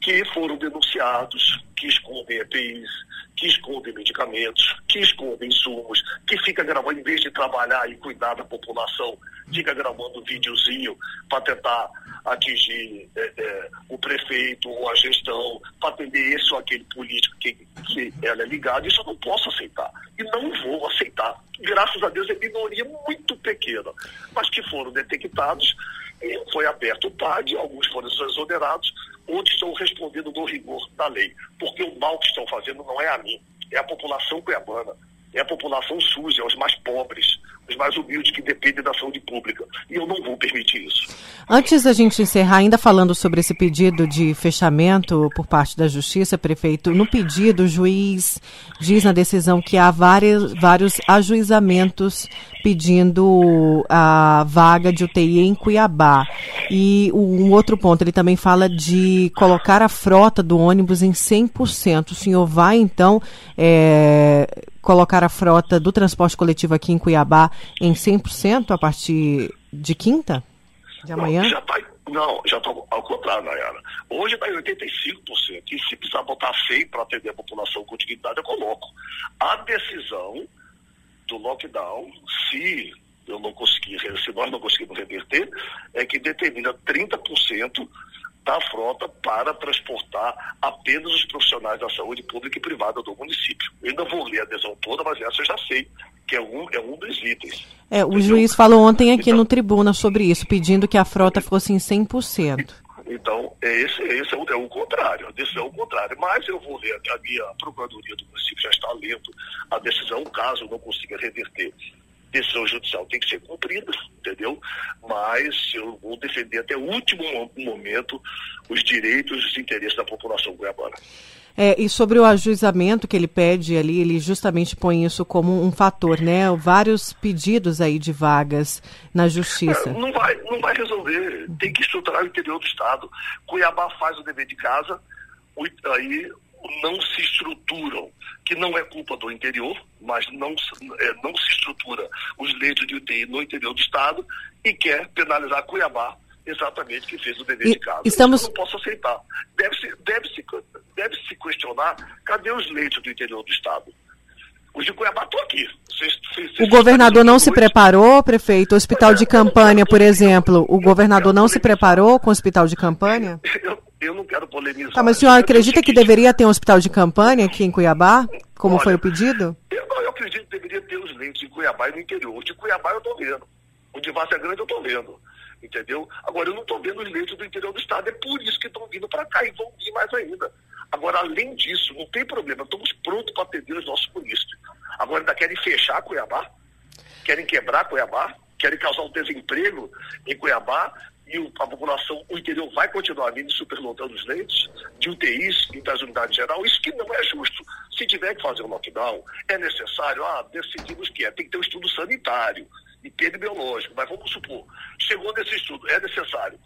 Speaker 7: que foram denunciados, que escondem EPIs, que escondem medicamentos, que escondem insumos, que fica gravando, em vez de trabalhar e cuidar da população, fica gravando videozinho para tentar atingir é, é, o prefeito ou a gestão, para atender esse ou aquele político que, que ela é ligada. Isso eu não posso aceitar. E não vou aceitar. Graças a Deus é minoria muito pequena, mas que foram detectados e foi aberto o PAD, alguns foram exonerados, outros estão respondendo no rigor da lei. Porque o mal que estão fazendo não é a mim, é a população cuiabana, é a população suja, é os mais pobres, os mais humildes que dependem da saúde pública. E eu não vou permitir isso.
Speaker 1: Antes da gente encerrar, ainda falando sobre esse pedido de fechamento por parte da Justiça, prefeito, no pedido o juiz diz na decisão que há vários, vários ajuizamentos pedindo a vaga de UTI em Cuiabá. E um outro ponto, ele também fala de colocar a frota do ônibus em 100%. O senhor vai, então, é, colocar a frota do transporte coletivo aqui em Cuiabá em 100% a partir de quinta? De amanhã?
Speaker 7: Não, já tá, não, já está ao contrário, Nayara. Hoje está em 85%. E se precisar botar 100 para atender a população com dignidade, eu coloco. A decisão do lockdown, se eu não conseguir, se nós não conseguirmos reverter, é que determina 30% da frota para transportar apenas os profissionais da saúde pública e privada do município. Eu ainda vou ler a adesão toda, mas essa eu já sei, que é um, é um dos itens.
Speaker 1: É, o Entendeu? juiz falou ontem aqui então, no tribuna sobre isso, pedindo que a frota fosse em 100%.
Speaker 7: Então, é esse, esse é, o, é o contrário, a decisão é o contrário. Mas eu vou ler, a minha Procuradoria do município já está lendo a decisão, caso eu não consiga reverter decisão judicial tem que ser cumprida, entendeu? Mas eu vou defender até o último momento os direitos e os interesses da população goiabana.
Speaker 1: É, e sobre o ajuizamento que ele pede ali, ele justamente põe isso como um fator, né? Vários pedidos aí de vagas na justiça. É,
Speaker 7: não, vai, não vai resolver. Tem que estruturar o interior do Estado. Cuiabá faz o dever de casa, aí não se estruturam, que não é culpa do interior, mas não, é, não se estrutura os leitos de UTI no interior do estado e quer penalizar Cuiabá exatamente que fez o dever
Speaker 1: e,
Speaker 7: de casa.
Speaker 1: Estamos...
Speaker 7: Isso eu não posso aceitar. Deve-se deve -se, deve -se questionar cadê os leitos do interior do estado. Os de Cuiabá estão aqui. Cês,
Speaker 1: cês, o governador não se preparou, prefeito? O hospital de campanha, por exemplo, o governador não se preparou com o hospital de campanha?
Speaker 7: Eu, eu não quero polemizar.
Speaker 1: Tá, mas o senhor acredita que deveria ter um hospital de campanha aqui em Cuiabá, como Olha, foi o pedido?
Speaker 7: Eu, eu acredito que deveria ter os leitos em Cuiabá e no interior. O de Cuiabá eu estou vendo. O de Várzea Grande eu estou vendo. Entendeu? Agora, eu não estou vendo os leitos do interior do estado. É por isso que estão vindo para cá e vão vir mais ainda. Agora, além disso, não tem problema. Estamos prontos para atender os nossos munícipes. Agora, ainda querem fechar Cuiabá? Querem quebrar Cuiabá? Querem causar um desemprego em Cuiabá? e a população, o interior vai continuar vindo superlotando os leitos de UTIs e das unidades geral, isso que não é justo. Se tiver que fazer um lockdown, é necessário, ah, decidimos que é, tem que ter um estudo sanitário, epidemiológico, mas vamos supor, chegou nesse estudo, é necessário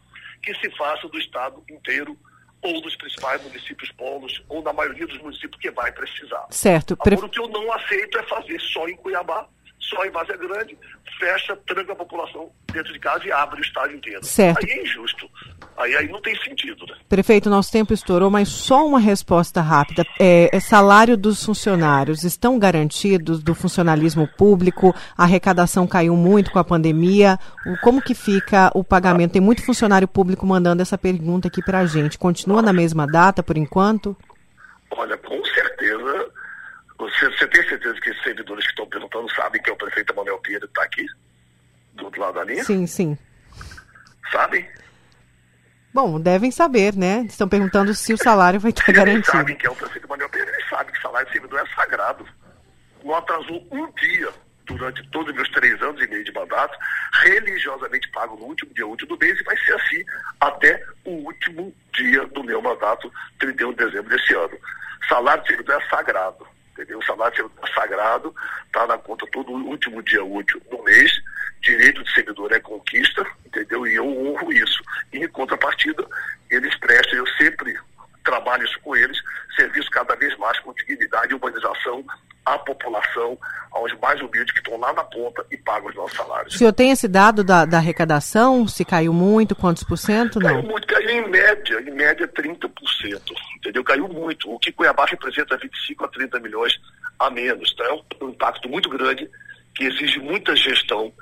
Speaker 7: que se faça do estado inteiro ou dos principais municípios polos, ou na maioria dos municípios que vai precisar.
Speaker 1: Certo.
Speaker 7: Agora, o que eu não aceito é fazer só em Cuiabá, só em Várzea Grande, fecha, tranca a população dentro de casa e abre o estádio inteiro.
Speaker 1: Certo.
Speaker 7: Aí é injusto. Aí, aí não tem sentido, né?
Speaker 1: Prefeito, nosso tempo estourou, mas só uma resposta rápida. É, é salário dos funcionários estão garantidos do funcionalismo público? A arrecadação caiu muito com a pandemia. Como que fica o pagamento? Tem muito funcionário público mandando essa pergunta aqui para a gente. Continua na mesma data por enquanto?
Speaker 7: Olha, com certeza você, você tem certeza que esses servidores que estão perguntando sabem que é o prefeito Manuel Pinheiro que está aqui? Do outro lado da linha?
Speaker 1: Sim, sim.
Speaker 7: Sabem?
Speaker 1: Bom, devem saber, né? Estão perguntando se o salário vai estar garantido. Eles
Speaker 7: sabem que é o prefeito Manuel Pinheiro, eles sabem que o salário do servidor é sagrado. Não atrasou um dia durante todos os meus três anos e meio de mandato, religiosamente pago no último dia útil do mês e vai ser assim até o último dia do meu mandato, 31 de dezembro desse ano. Salário do servidor é sagrado entendeu? O salário sagrado está na conta todo último dia útil do mês, direito de servidor é conquista, entendeu? E eu honro isso. E em contrapartida, eles prestam, eu sempre trabalho isso com eles, serviço cada vez mais com dignidade e humanização à população, aos mais humildes que estão lá na ponta e paga os nossos salários.
Speaker 1: O senhor tem esse dado da, da arrecadação? Se caiu muito, quantos por cento? Não.
Speaker 7: Caiu muito, caiu em média, em média 30%, entendeu? Caiu muito, o que Cuiabá representa 25 a 30 milhões a menos. Então é um impacto muito grande que exige muita gestão,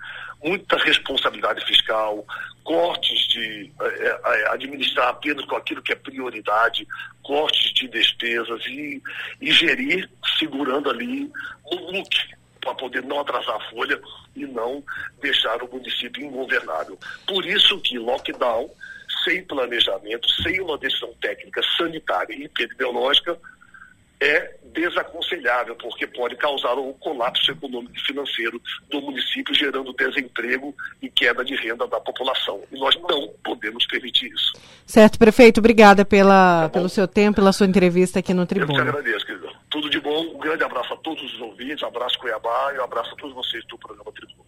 Speaker 7: muita responsabilidade fiscal, cortes de é, é, administrar apenas com aquilo que é prioridade, cortes de despesas e, e gerir segurando ali o look para poder não atrasar a folha e não deixar o município ingovernável. Por isso que lockdown, sem planejamento, sem uma decisão técnica sanitária e epidemiológica, é desaconselhável, porque pode causar um colapso econômico e financeiro do município, gerando desemprego e queda de renda da população. E nós não podemos permitir isso.
Speaker 1: Certo, prefeito, obrigada pela, tá pelo seu tempo, pela sua entrevista aqui no Tribuna.
Speaker 7: Eu te agradeço, querido. Tudo de bom, um grande abraço a todos os ouvintes, um abraço Cuiabá e um abraço a todos vocês do programa Tribuna.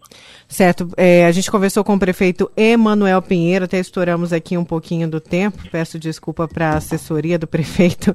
Speaker 1: Certo, é, a gente conversou com o prefeito Emanuel Pinheiro, até estouramos aqui um pouquinho do tempo, peço desculpa para a assessoria do prefeito,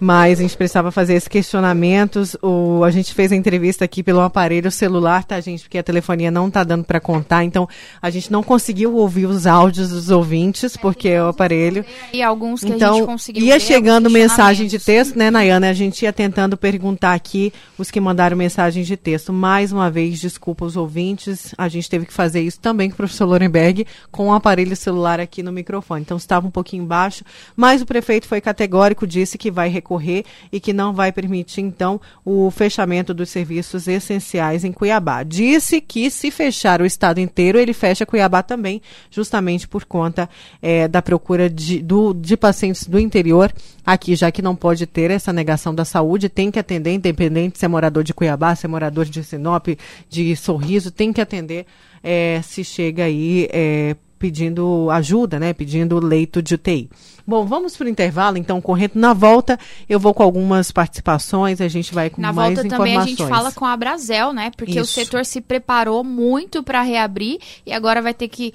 Speaker 1: mas a gente precisava fazer esses questionamentos. O, a gente fez a entrevista aqui pelo aparelho celular, tá, gente? Porque a telefonia não tá dando para contar, então a gente não conseguiu ouvir os áudios dos ouvintes, porque é o aparelho.
Speaker 8: E alguns que
Speaker 1: então,
Speaker 8: a gente conseguiu
Speaker 1: ia chegando mensagem de texto, né, Nayana? A gente ia tentando perguntar aqui os que mandaram mensagem de texto. Mais uma vez, desculpa os ouvintes, a gente teve que fazer isso também com o professor Lorenberg, com o aparelho celular aqui no microfone. Então estava um pouquinho baixo, mas o prefeito foi categórico, disse que vai recorrer e que não vai permitir, então, o fechamento dos serviços essenciais em Cuiabá. Disse que se fechar o estado inteiro, ele fecha Cuiabá também, justamente por conta é, da procura de, do, de pacientes do interior aqui, já que não pode ter essa negação da saúde, tem que atender, independente se é morador de Cuiabá, se é morador de Sinop, de Sorriso, tem que atender é, se chega aí é, pedindo ajuda, né? Pedindo leito de UTI. Bom, vamos para o intervalo, então, correndo. Na volta, eu vou com algumas participações, a gente vai com
Speaker 8: Na
Speaker 1: mais
Speaker 8: volta
Speaker 1: informações.
Speaker 8: também a gente fala com a Brasel, né? Porque
Speaker 1: Isso.
Speaker 8: o setor se preparou muito para reabrir e agora vai ter que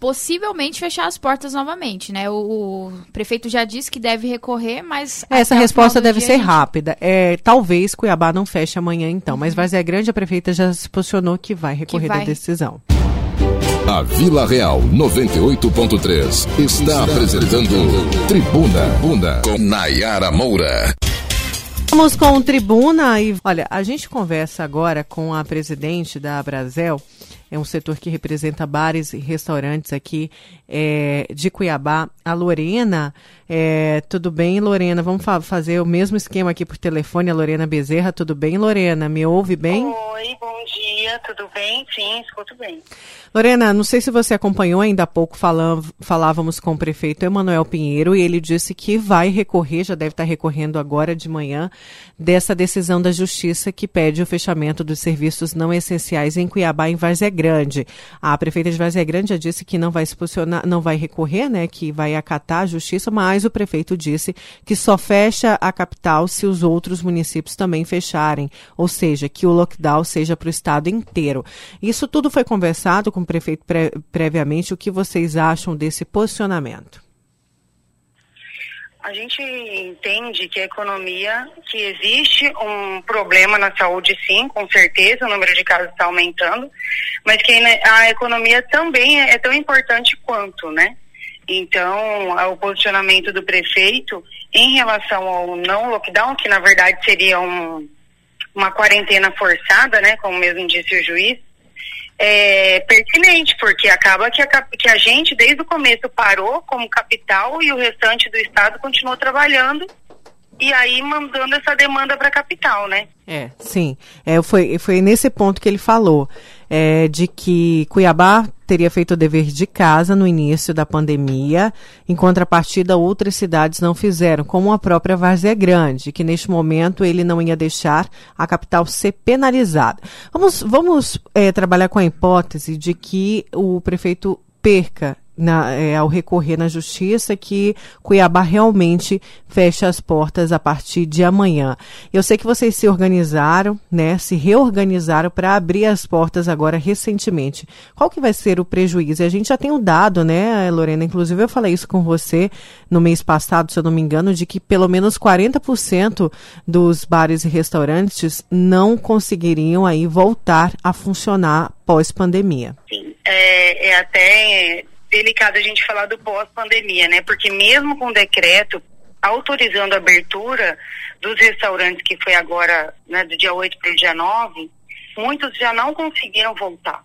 Speaker 8: possivelmente fechar as portas novamente, né? O, o prefeito já disse que deve recorrer, mas
Speaker 1: Essa resposta deve ser
Speaker 8: gente-
Speaker 1: rápida. É, talvez Cuiabá não feche amanhã, então, mas Vazia Grande, a prefeita já se posicionou que vai recorrer
Speaker 8: vai.
Speaker 1: da decisão.
Speaker 2: A Vila Real 98.3 está apresentando Tribuna Bunda com Nayara Moura.
Speaker 1: Vamos com o Tribuna e olha, a gente conversa agora com a presidente da Brasel, é um setor que representa bares e restaurantes aqui é, de Cuiabá, a Lorena. É, tudo bem, Lorena? Vamos fa- fazer o mesmo esquema aqui por telefone, a Lorena Bezerra. Tudo bem, Lorena? Me ouve bem?
Speaker 9: Oi, bom dia, tudo bem? Sim, escuto bem.
Speaker 1: Lorena, não sei se você acompanhou ainda há pouco, falam- falávamos com o prefeito Emanuel Pinheiro e ele disse que vai recorrer, já deve estar recorrendo agora de manhã, dessa decisão da Justiça que pede o fechamento dos serviços não essenciais em Cuiabá, em Várzea Grande. A prefeita de Várzea Grande já disse que não vai se posicionar, não vai recorrer, né, que vai acatar a Justiça, mas o prefeito disse que só fecha a capital se os outros municípios também fecharem, ou seja, que o lockdown seja para o estado inteiro. Isso tudo foi conversado com o prefeito pre- previamente. O que vocês acham desse posicionamento?
Speaker 9: A gente entende que a economia, que existe um problema na saúde, sim, com certeza, o número de casos está aumentando, mas que a economia também é tão importante quanto, né? Então, o posicionamento do prefeito em relação ao não lockdown, que na verdade seria um, uma quarentena forçada, né, como mesmo disse o juiz, é pertinente, porque acaba que a, que a gente, desde o começo, parou como capital e o restante do estado continuou trabalhando e aí mandando essa demanda para a capital, né?
Speaker 1: É, sim. É, foi, foi nesse ponto que ele falou, é, de que Cuiabá teria feito o dever de casa no início da pandemia, em contrapartida, outras cidades não fizeram, como a própria Várzea Grande, que neste momento ele não ia deixar a capital ser penalizada. Vamos, vamos é, trabalhar com a hipótese de que o prefeito perca na, é, ao recorrer na justiça que Cuiabá realmente fecha as portas a partir de amanhã. Eu sei que vocês se organizaram, né, se reorganizaram para abrir as portas agora recentemente. Qual que vai ser o prejuízo? A gente já tem o um dado, né, Lorena? Inclusive eu falei isso com você no mês passado, se eu não me engano, de que pelo menos 40% dos bares e restaurantes não conseguiriam aí voltar a funcionar pós-pandemia.
Speaker 9: Sim, é, é até delicado a gente falar do pós-pandemia, né? Porque mesmo com o decreto autorizando a abertura dos restaurantes, que foi agora, né, do dia 8 para o dia 9, muitos já não conseguiram voltar.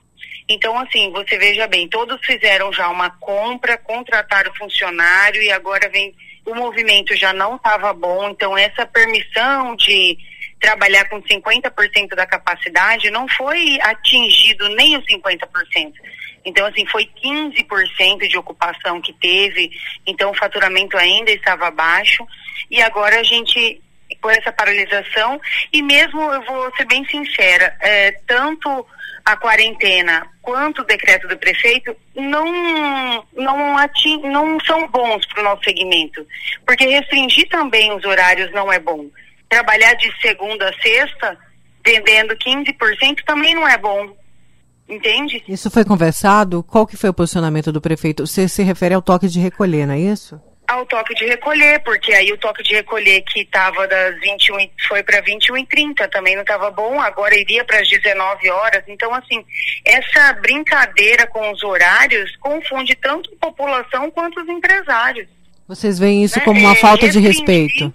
Speaker 9: Então, assim, você veja bem, todos fizeram já uma compra, contrataram funcionário e agora vem. O movimento já não estava bom, então essa permissão de trabalhar com 50% da capacidade não foi atingido nem os 50%. Então, assim, foi 15% de ocupação que teve, então o faturamento ainda estava baixo. E agora a gente, com essa paralisação, e mesmo, eu vou ser bem sincera, é, tanto a quarentena quanto o decreto do prefeito não, não, ating, não são bons para o nosso segmento. Porque restringir também os horários não é bom. Trabalhar de segunda a sexta, vendendo 15%, também não é bom Entende?
Speaker 1: Isso foi conversado? Qual que foi o posicionamento do prefeito? Você se refere ao toque de recolher, não é isso?
Speaker 9: Ao toque de recolher, porque aí o toque de recolher que estava das 21 foi para 21 e 30, também não estava bom, agora iria para as 19 horas. Então, assim, essa brincadeira com os horários confunde tanto a população quanto os empresários.
Speaker 1: Vocês veem isso né? como uma é, falta de respeito?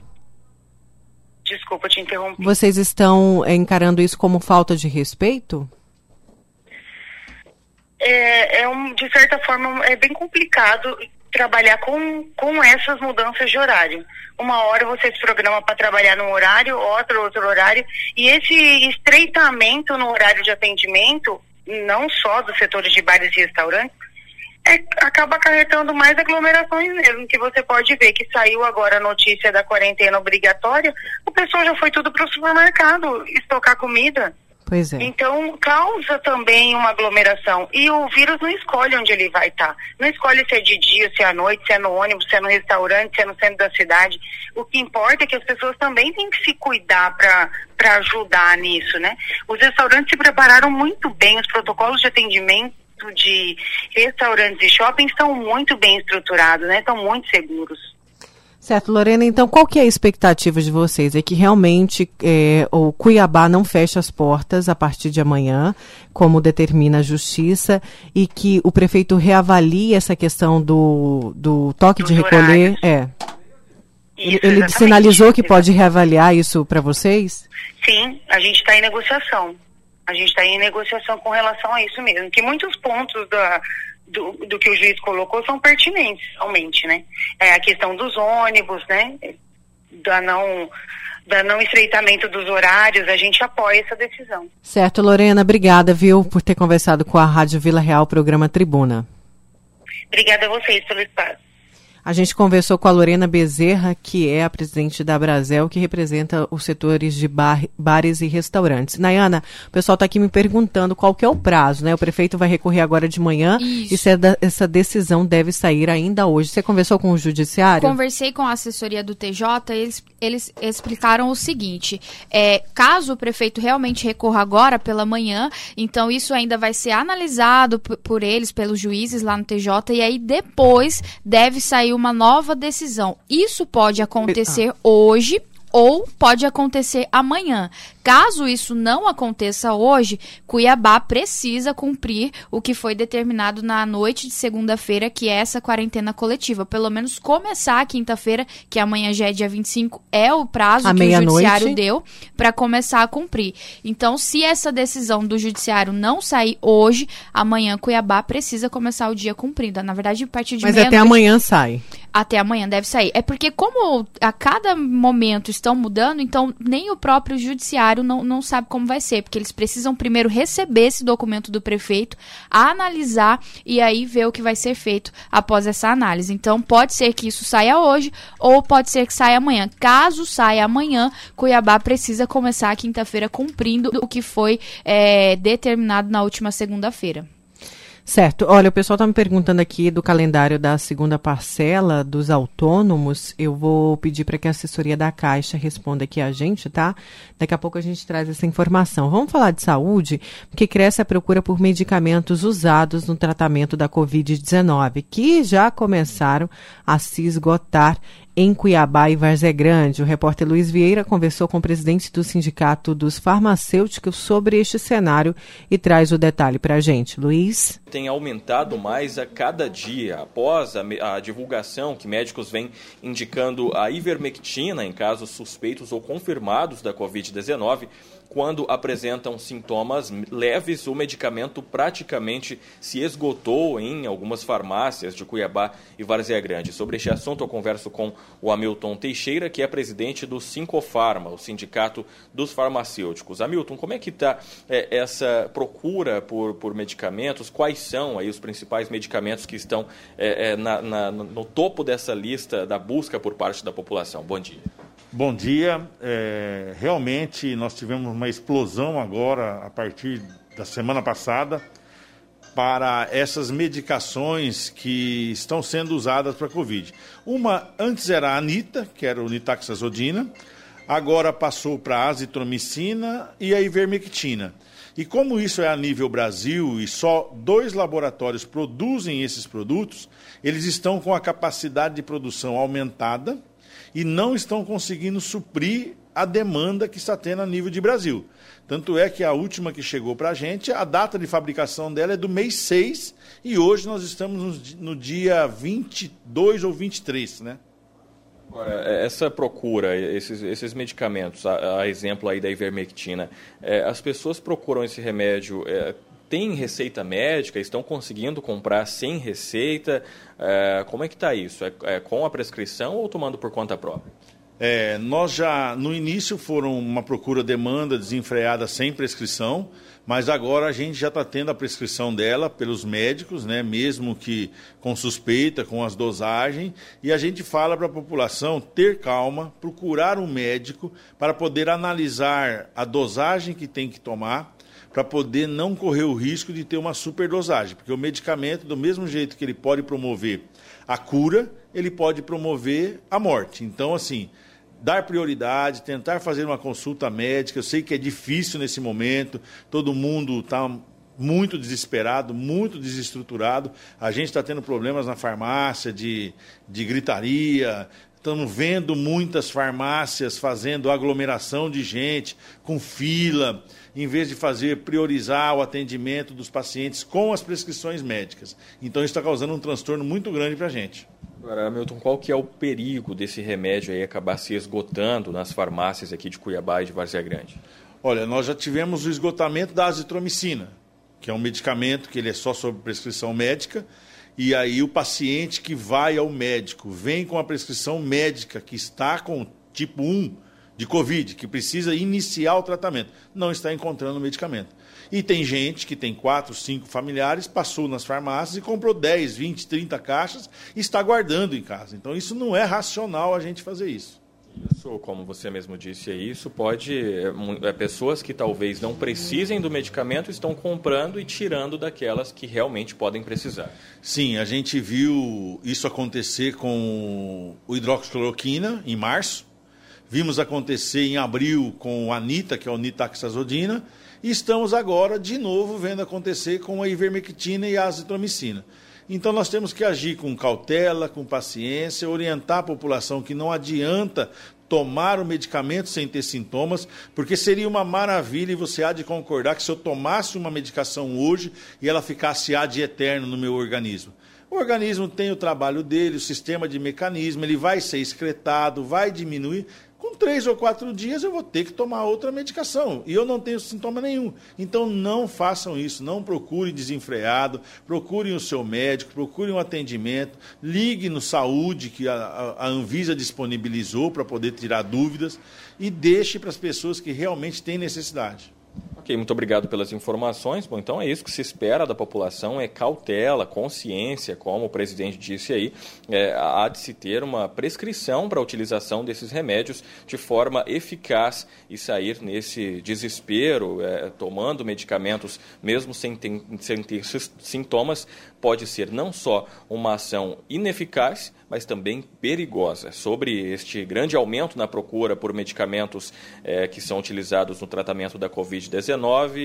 Speaker 9: Desculpa te interromper.
Speaker 1: Vocês estão encarando isso como falta de respeito?
Speaker 9: É, é um, de certa forma, é bem complicado trabalhar com, com essas mudanças de horário. Uma hora você se programa para trabalhar num horário, outro outro horário, e esse estreitamento no horário de atendimento, não só dos setores de bares e restaurantes, é, acaba acarretando mais aglomerações mesmo, que você pode ver que saiu agora a notícia da quarentena obrigatória, o pessoal já foi tudo para o supermercado estocar comida.
Speaker 1: Pois é.
Speaker 9: Então, causa também uma aglomeração. E o vírus não escolhe onde ele vai estar. Tá. Não escolhe se é de dia, se é à noite, se é no ônibus, se é no restaurante, se é no centro da cidade. O que importa é que as pessoas também têm que se cuidar para ajudar nisso, né? Os restaurantes se prepararam muito bem, os protocolos de atendimento de restaurantes e shoppings estão muito bem estruturados, né? Estão muito seguros.
Speaker 1: Certo, Lorena, então qual que é a expectativa de vocês? É que realmente é, o Cuiabá não feche as portas a partir de amanhã, como determina a justiça, e que o prefeito reavalie essa questão do, do toque de recolher. É. Isso, ele, ele sinalizou que pode reavaliar isso para vocês?
Speaker 9: Sim, a gente está em negociação. A gente está em negociação com relação a isso mesmo. Que muitos pontos da, do, do que o juiz colocou são pertinentes, realmente, né? É a questão dos ônibus, né? Da não da não estreitamento dos horários, a gente apoia essa decisão.
Speaker 1: Certo, Lorena, obrigada, viu, por ter conversado com a Rádio Vila Real, programa Tribuna.
Speaker 9: Obrigada a vocês pelo espaço.
Speaker 1: A gente conversou com a Lorena Bezerra, que é a presidente da Brasel, que representa os setores de bar, bares e restaurantes. Nayana, o pessoal está aqui me perguntando qual que é o prazo, né? O prefeito vai recorrer agora de manhã Isso. e se é essa decisão deve sair ainda hoje. Você conversou com o judiciário?
Speaker 8: Conversei com a assessoria do TJ, eles, eles explicaram o seguinte, é, caso o prefeito realmente recorra agora pela manhã, então isso ainda vai ser analisado por eles, pelos juízes lá no TJ, e aí depois deve sair uma nova decisão. Isso pode acontecer ah. hoje ou pode acontecer amanhã. Caso isso não aconteça hoje, Cuiabá precisa cumprir o que foi determinado na noite de segunda-feira, que é essa quarentena coletiva. Pelo menos começar a quinta-feira, que amanhã já é dia 25, é o prazo a que o judiciário deu para começar a cumprir. Então, se essa decisão do judiciário não sair hoje, amanhã Cuiabá precisa começar o dia cumprido. Na verdade, a partir de
Speaker 1: Mas até amanhã sai.
Speaker 8: Até amanhã deve sair. É porque como a cada momento estão mudando, então nem o próprio judiciário não, não sabe como vai ser, porque eles precisam primeiro receber esse documento do prefeito, analisar e aí ver o que vai ser feito após essa análise. Então pode ser que isso saia hoje ou pode ser que saia amanhã. Caso saia amanhã, Cuiabá precisa começar a quinta-feira cumprindo o que foi é, determinado na última segunda-feira.
Speaker 1: Certo. Olha, o pessoal está me perguntando aqui do calendário da segunda parcela dos autônomos. Eu vou pedir para que a assessoria da Caixa responda aqui a gente, tá? Daqui a pouco a gente traz essa informação. Vamos falar de saúde, porque cresce a procura por medicamentos usados no tratamento da Covid-19, que já começaram a se esgotar em Cuiabá e Várzea Grande. O repórter Luiz Vieira conversou com o presidente do Sindicato dos Farmacêuticos sobre este cenário e traz o detalhe para a gente. Luiz?
Speaker 10: Tem aumentado mais a cada dia, após a, a divulgação que médicos vêm indicando a ivermectina em casos suspeitos ou confirmados da Covid-19 quando apresentam sintomas leves, o medicamento praticamente se esgotou em algumas farmácias de Cuiabá e Várzea Grande. Sobre este assunto, eu converso com o Hamilton Teixeira, que é presidente do Sincofarma, o Sindicato dos Farmacêuticos. Hamilton, como é que está é, essa procura por, por medicamentos? Quais são aí os principais medicamentos que estão é, é, na, na, no topo dessa lista da busca por parte da população? Bom dia.
Speaker 11: Bom dia. É, realmente nós tivemos uma explosão agora, a partir da semana passada, para essas medicações que estão sendo usadas para a Covid. Uma, antes era a Anita, que era o nitaxazodina, agora passou para a azitromicina e a ivermectina. E como isso é a nível Brasil e só dois laboratórios produzem esses produtos, eles estão com a capacidade de produção aumentada e não estão conseguindo suprir a demanda que está tendo a nível de Brasil. Tanto é que a última que chegou para a gente, a data de fabricação dela é do mês 6 e hoje nós estamos no, dia 22 ou 23, né?
Speaker 10: Agora, é, essa procura, esses, esses medicamentos, a, a, exemplo aí da ivermectina, é, as pessoas procuram esse remédio, é, tem receita médica, estão conseguindo comprar sem receita? É, como é que está isso? É, é, com a prescrição ou tomando por conta própria?
Speaker 11: É, nós já, no início, foram uma procura-demanda desenfreada sem prescrição, mas agora a gente já está tendo a prescrição dela pelos médicos, né, mesmo que com suspeita, com as dosagens, e a gente fala para a população ter calma, procurar um médico para poder analisar a dosagem que tem que tomar, para poder não correr o risco de ter uma superdosagem, porque o medicamento, do mesmo jeito que ele pode promover a cura, ele pode promover a morte. Então, assim, dar prioridade, tentar fazer uma consulta médica. Eu sei que é difícil nesse momento, todo mundo está muito desesperado, muito desestruturado. A gente está tendo problemas na farmácia de, de gritaria, Estamos vendo muitas farmácias fazendo aglomeração de gente, com fila, em vez de fazer priorizar o atendimento dos pacientes com as prescrições médicas. Então isso está causando um transtorno muito grande para a gente.
Speaker 10: Agora, Milton, qual que é o perigo desse remédio aí acabar se esgotando nas farmácias aqui de Cuiabá e de Várzea Grande?
Speaker 11: Olha, nós já tivemos o esgotamento da azitromicina, que é um medicamento que ele é só sob prescrição médica, e aí o paciente que vai ao médico vem com a prescrição médica que está com tipo 1 de Covid, que precisa iniciar o tratamento, não está encontrando o medicamento. E tem gente que tem quatro, cinco familiares, passou nas farmácias e comprou 10, 20, 30 caixas e está guardando em casa. Então isso não é racional a gente fazer isso.
Speaker 10: Isso, como você mesmo disse, isso pode. É, é, pessoas que talvez não precisem do medicamento estão comprando e tirando daquelas que realmente podem precisar.
Speaker 11: Sim, a gente viu isso acontecer com o hidroxicloroquina em março. Vimos acontecer em abril com a Anita, que é o nitaxazodina. E estamos agora de novo vendo acontecer com a ivermectina e a azitromicina. Então nós temos que agir com cautela, com paciência, orientar a população que não adianta tomar o medicamento sem ter sintomas, porque seria uma maravilha e você há de concordar que se eu tomasse uma medicação hoje e ela ficasse ad eterno no meu organismo. O organismo tem o trabalho dele, o sistema de mecanismo, ele vai ser excretado, vai diminuir, com três ou quatro dias eu vou ter que tomar outra medicação. E eu não tenho sintoma nenhum. Então não façam isso, não procurem desenfreado, procurem o seu médico, procurem um atendimento, ligue no saúde que a, a Anvisa disponibilizou para poder tirar dúvidas. E deixe para as pessoas que realmente têm necessidade.
Speaker 10: Muito obrigado pelas informações. Bom, então é isso que se espera da população, é cautela, consciência, como o presidente disse aí, é, há de se ter uma prescrição para a utilização desses remédios de forma eficaz e sair nesse desespero, é, tomando medicamentos mesmo sem ter, sem ter sintomas, pode ser não só uma ação ineficaz, mas também perigosa. Sobre este grande aumento na procura por medicamentos é, que são utilizados no tratamento da Covid-19,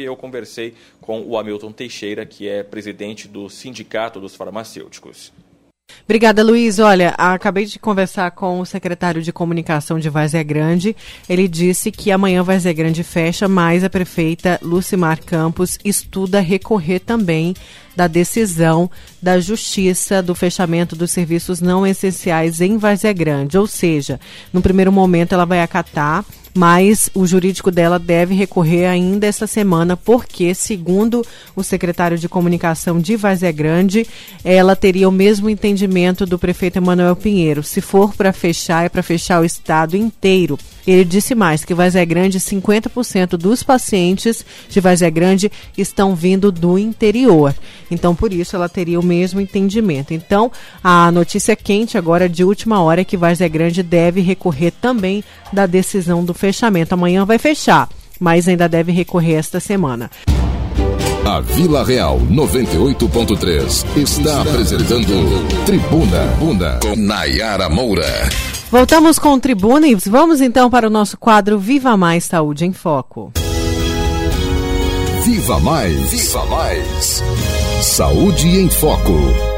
Speaker 10: eu conversei com o Hamilton Teixeira, que é presidente do Sindicato dos Farmacêuticos.
Speaker 1: Obrigada, Luiz. Olha, acabei de conversar com o secretário de comunicação de Vazia Grande. Ele disse que amanhã Vazia Grande fecha, mas a prefeita Lucimar Campos estuda recorrer também da decisão da Justiça do fechamento dos serviços não essenciais em Vazia Grande. Ou seja, no primeiro momento ela vai acatar mas o jurídico dela deve recorrer ainda essa semana, porque, segundo o secretário de comunicação de Vazia Grande, ela teria o mesmo entendimento do prefeito Emanuel Pinheiro. Se for para fechar, é para fechar o estado inteiro. Ele disse mais que Vazia Grande, 50% dos pacientes de Vazia Grande estão vindo do interior. Então, por isso, ela teria o mesmo entendimento. Então, a notícia quente agora de última hora é que Vazia Grande deve recorrer também da decisão do fechamento. Amanhã vai fechar, mas ainda deve recorrer esta semana.
Speaker 2: A Vila Real 98.3 está apresentando Tribuna Bunda com Nayara Moura.
Speaker 1: Voltamos com o Tribuna e vamos então para o nosso quadro Viva Mais Saúde em Foco.
Speaker 2: Viva Mais! Viva Mais! Saúde em Foco.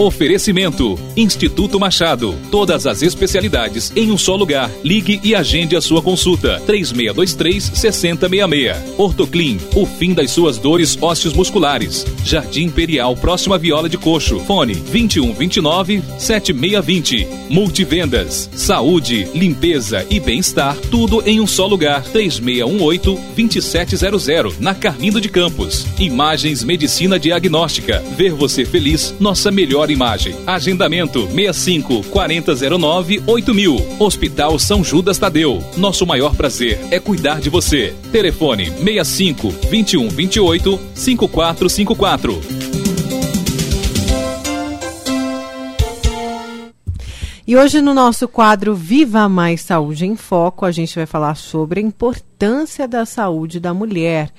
Speaker 12: Oferecimento: Instituto Machado. Todas as especialidades em um só lugar. Ligue e agende a sua consulta. 3623-6066. Ortoclin. O fim das suas dores ósseos musculares. Jardim Imperial, próxima Viola de Coxo. Fone: 2129-7620. Multivendas. Saúde, limpeza e bem-estar. Tudo em um só lugar. 3618-2700. Na Carmindo de Campos. Imagens Medicina Diagnóstica. Ver você feliz. Nossa melhor imagem. Agendamento 65 4009 8000. Hospital São Judas Tadeu. Nosso maior prazer é cuidar de você. Telefone 65 21 28 5454.
Speaker 1: E hoje no nosso quadro Viva Mais Saúde em Foco, a gente vai falar sobre a importância da saúde da mulher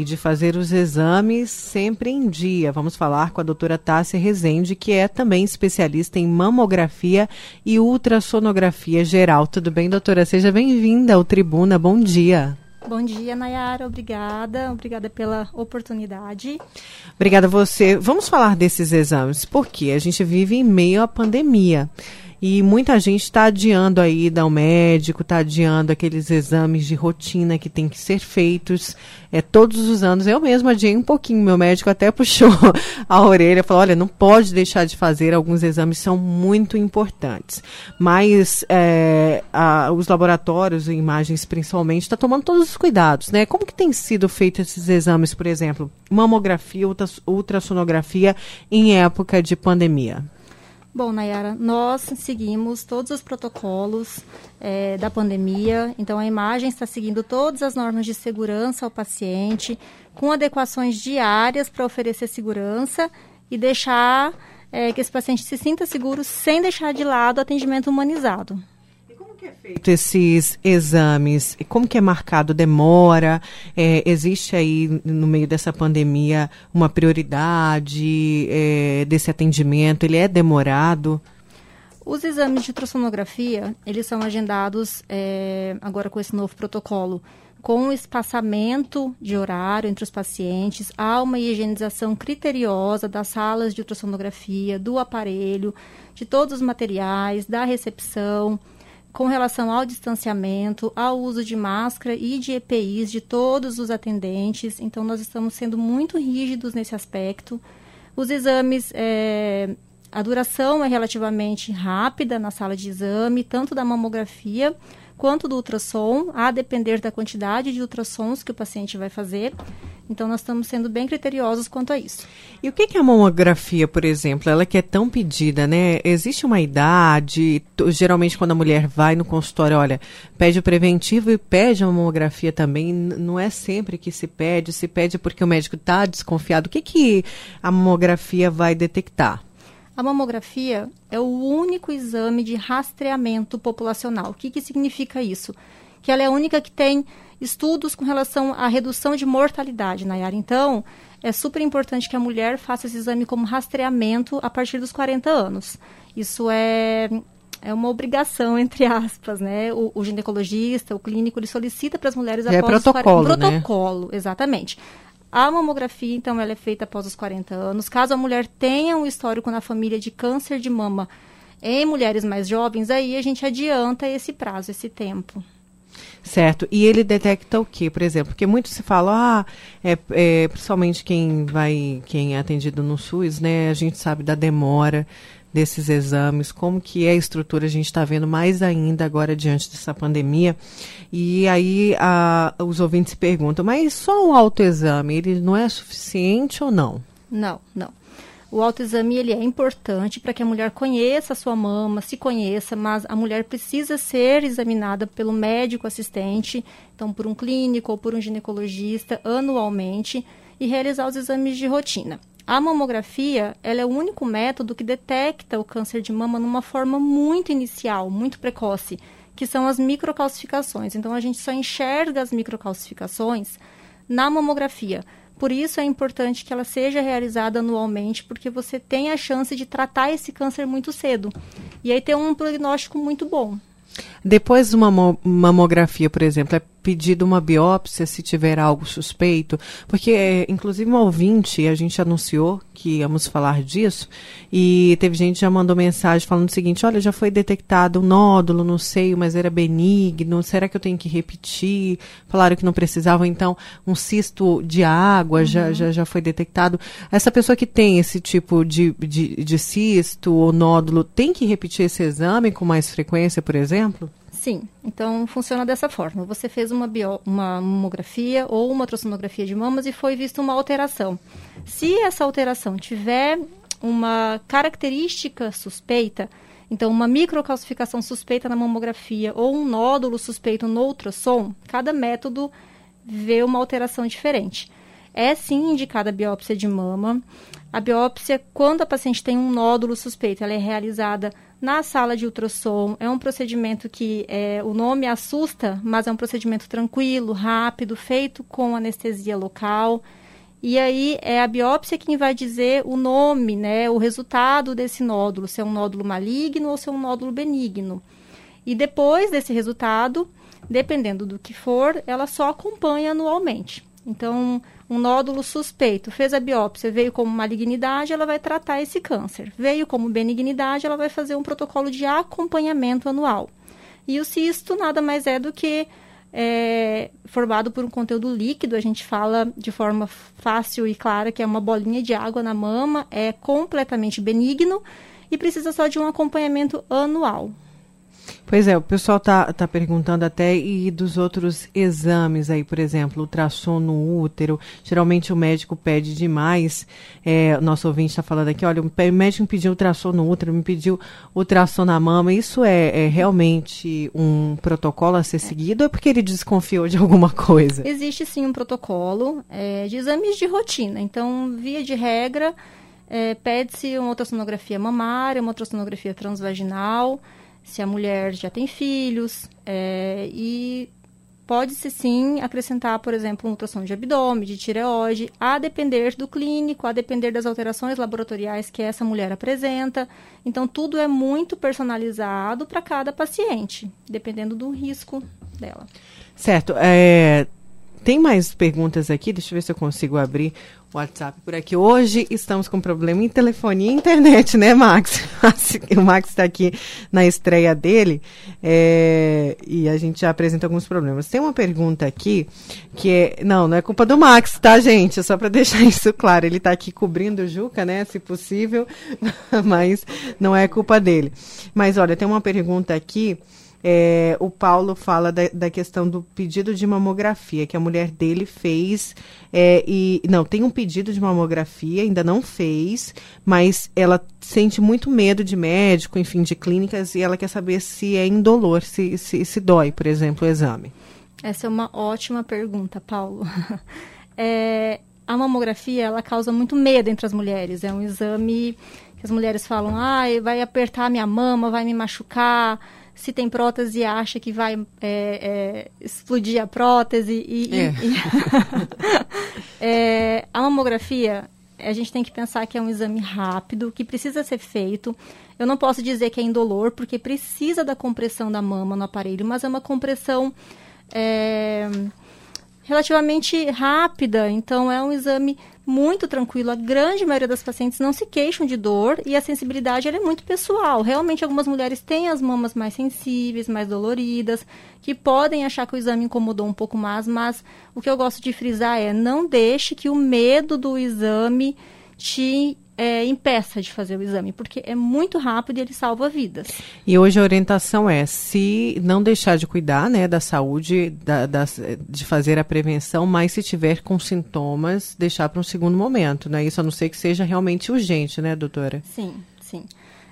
Speaker 1: e de fazer os exames sempre em dia. Vamos falar com a doutora Tássia Rezende, que é também especialista em mamografia e ultrassonografia geral. Tudo bem, doutora? Seja bem-vinda ao Tribuna. Bom dia.
Speaker 13: Bom dia, Nayara. Obrigada. Obrigada pela oportunidade.
Speaker 1: Obrigada a você. Vamos falar desses exames, porque a gente vive em meio à pandemia. E muita gente está adiando aí ida ao médico, está adiando aqueles exames de rotina que tem que ser feitos é, todos os anos. Eu mesma adiei um pouquinho, meu médico até puxou a orelha, falou, olha, não pode deixar de fazer, alguns exames são muito importantes. Mas é, a, os laboratórios, imagens principalmente, está tomando todos os cuidados, né? Como que tem sido feito esses exames, por exemplo, mamografia, ultrassonografia em época de pandemia?
Speaker 13: Bom, Nayara, nós seguimos todos os protocolos é, da pandemia, então a imagem está seguindo todas as normas de segurança ao paciente, com adequações diárias para oferecer segurança e deixar é, que esse paciente se sinta seguro sem deixar de lado o atendimento humanizado
Speaker 1: que é feito esses exames? Como que é marcado? Demora? É, existe aí, no meio dessa pandemia, uma prioridade é, desse atendimento? Ele é demorado?
Speaker 13: Os exames de ultrassonografia, eles são agendados é, agora com esse novo protocolo, com espaçamento de horário entre os pacientes, há uma higienização criteriosa das salas de ultrassonografia, do aparelho, de todos os materiais, da recepção, com relação ao distanciamento, ao uso de máscara e de EPIs de todos os atendentes. Então, nós estamos sendo muito rígidos nesse aspecto. Os exames, é, a duração é relativamente rápida na sala de exame, tanto da mamografia quanto do ultrassom, a depender da quantidade de ultrassons que o paciente vai fazer. Então, nós estamos sendo bem criteriosos quanto a isso.
Speaker 1: E o que, é a mamografia, por exemplo? Ela que é tão pedida, né? Existe uma idade? Geralmente, quando a mulher vai no consultório, olha, pede o preventivo e pede a mamografia também. Não é sempre que se pede, se pede porque o médico está desconfiado. O que, que a mamografia vai detectar?
Speaker 13: A mamografia é o único exame de rastreamento populacional. O que, que significa isso? Que ela é a única que tem estudos com relação à redução de mortalidade, Nayara. Então, é super importante que a mulher faça esse exame como rastreamento a partir dos 40 anos. Isso é, é uma obrigação, entre aspas, né? O, o ginecologista, o clínico, ele solicita para as mulheres
Speaker 1: é
Speaker 13: após
Speaker 1: protocolo,
Speaker 13: os 40... Né? Protocolo, exatamente. A mamografia, então, ela é feita após os 40 anos. Caso a mulher tenha um histórico na família de câncer de mama em mulheres mais jovens, aí a gente adianta esse prazo, esse tempo.
Speaker 1: Certo. E ele detecta o que, por exemplo? Porque muito se fala, ah, é, é, principalmente quem vai, quem é atendido no SUS, né? A gente sabe da demora desses exames, como que é a estrutura, a gente está vendo mais ainda agora diante dessa pandemia. E aí a, os ouvintes perguntam, mas só o autoexame, ele não é suficiente ou não?
Speaker 13: Não, não. O autoexame ele é importante para que a mulher conheça a sua mama, se conheça, mas a mulher precisa ser examinada pelo médico assistente, então por um clínico ou por um ginecologista anualmente e realizar os exames de rotina. A mamografia ela é o único método que detecta o câncer de mama numa forma muito inicial, muito precoce, que são as microcalcificações. Então a gente só enxerga as microcalcificações na mamografia. Por isso é importante que ela seja realizada anualmente, porque você tem a chance de tratar esse câncer muito cedo. E aí ter um prognóstico muito bom.
Speaker 1: Depois de uma mamografia, por exemplo, é pedido uma biópsia se tiver algo suspeito? Porque, é, inclusive, um ouvinte, a gente anunciou que íamos falar disso, e teve gente que já mandou mensagem falando o seguinte: olha, já foi detectado um nódulo no seio, mas era benigno, será que eu tenho que repetir? Falaram que não precisavam, então, um cisto de água uhum. já, já, já foi detectado. Essa pessoa que tem esse tipo de, de, de cisto ou nódulo tem que repetir esse exame com mais frequência, por exemplo?
Speaker 13: Sim, então funciona dessa forma. Você fez uma, bio, uma mamografia ou uma ultrassonografia de mamas e foi vista uma alteração. Se essa alteração tiver uma característica suspeita, então uma microcalcificação suspeita na mamografia ou um nódulo suspeito no ultrassom, cada método vê uma alteração diferente. É sim indicada a biópsia de mama. A biópsia, quando a paciente tem um nódulo suspeito, ela é realizada na sala de ultrassom. É um procedimento que é, o nome assusta, mas é um procedimento tranquilo, rápido, feito com anestesia local. E aí é a biópsia quem vai dizer o nome, né, o resultado desse nódulo, se é um nódulo maligno ou se é um nódulo benigno. E depois desse resultado, dependendo do que for, ela só acompanha anualmente. Então, um nódulo suspeito, fez a biópsia, veio como malignidade, ela vai tratar esse câncer. Veio como benignidade, ela vai fazer um protocolo de acompanhamento anual. E o cisto nada mais é do que é, formado por um conteúdo líquido, a gente fala de forma fácil e clara que é uma bolinha de água na mama, é completamente benigno e precisa só de um acompanhamento anual.
Speaker 1: Pois é, o pessoal tá, tá perguntando até e dos outros exames aí, por exemplo, ultrassom no útero. Geralmente o médico pede demais. É, nosso ouvinte está falando aqui, olha, o médico me pediu ultrassom no útero, me pediu ultrassom na mama. Isso é, é realmente um protocolo a ser seguido ou é porque ele desconfiou de alguma coisa?
Speaker 13: Existe sim um protocolo é, de exames de rotina. Então, via de regra, é, pede-se uma ultrassonografia mamária, uma ultrassonografia transvaginal se a mulher já tem filhos, é, e pode-se sim acrescentar, por exemplo, uma ultrassom de abdômen, de tireoide, a depender do clínico, a depender das alterações laboratoriais que essa mulher apresenta. Então, tudo é muito personalizado para cada paciente, dependendo do risco dela.
Speaker 1: Certo. É, tem mais perguntas aqui, deixa eu ver se eu consigo abrir o WhatsApp por aqui. Hoje estamos com problema em telefonia e internet, né, Max? o Max está aqui na estreia dele é, e a gente já apresenta alguns problemas. Tem uma pergunta aqui que é. Não, não é culpa do Max, tá, gente? É só para deixar isso claro. Ele está aqui cobrindo o Juca, né, se possível, mas não é culpa dele. Mas olha, tem uma pergunta aqui é, o Paulo fala da, da, questão do pedido de mamografia que a mulher dele fez. É, e não, tem um pedido de mamografia, ainda não fez, mas ela sente muito medo de médico, enfim, de clínicas, e ela quer saber se é indolor, se, se, se dói, por exemplo, o exame.
Speaker 13: Essa é uma ótima pergunta, Paulo. É, a mamografia ela causa muito medo entre as mulheres. É um exame que as mulheres falam, ah, vai apertar minha mama, vai me machucar se tem prótese acha que vai é, é, explodir a prótese e, é. e, é, a mamografia a gente tem que pensar que é um exame rápido que precisa ser feito eu não posso dizer que é indolor porque precisa da compressão da mama no aparelho mas é uma compressão é, relativamente rápida então é um exame muito tranquilo. A grande maioria das pacientes não se queixam de dor e a sensibilidade é muito pessoal. Realmente, algumas mulheres têm as mamas mais sensíveis, mais doloridas, que podem achar que o exame incomodou um pouco mais, mas o que eu gosto de frisar é não deixe que o medo do exame te é, impeça de fazer o exame, porque é muito rápido e ele salva vidas.
Speaker 1: E hoje a orientação é se não deixar de cuidar né, da saúde, da, da, de fazer a prevenção, mas se tiver com sintomas, deixar para um segundo momento, né? Isso a não ser que seja realmente urgente, né, doutora?
Speaker 13: Sim, sim.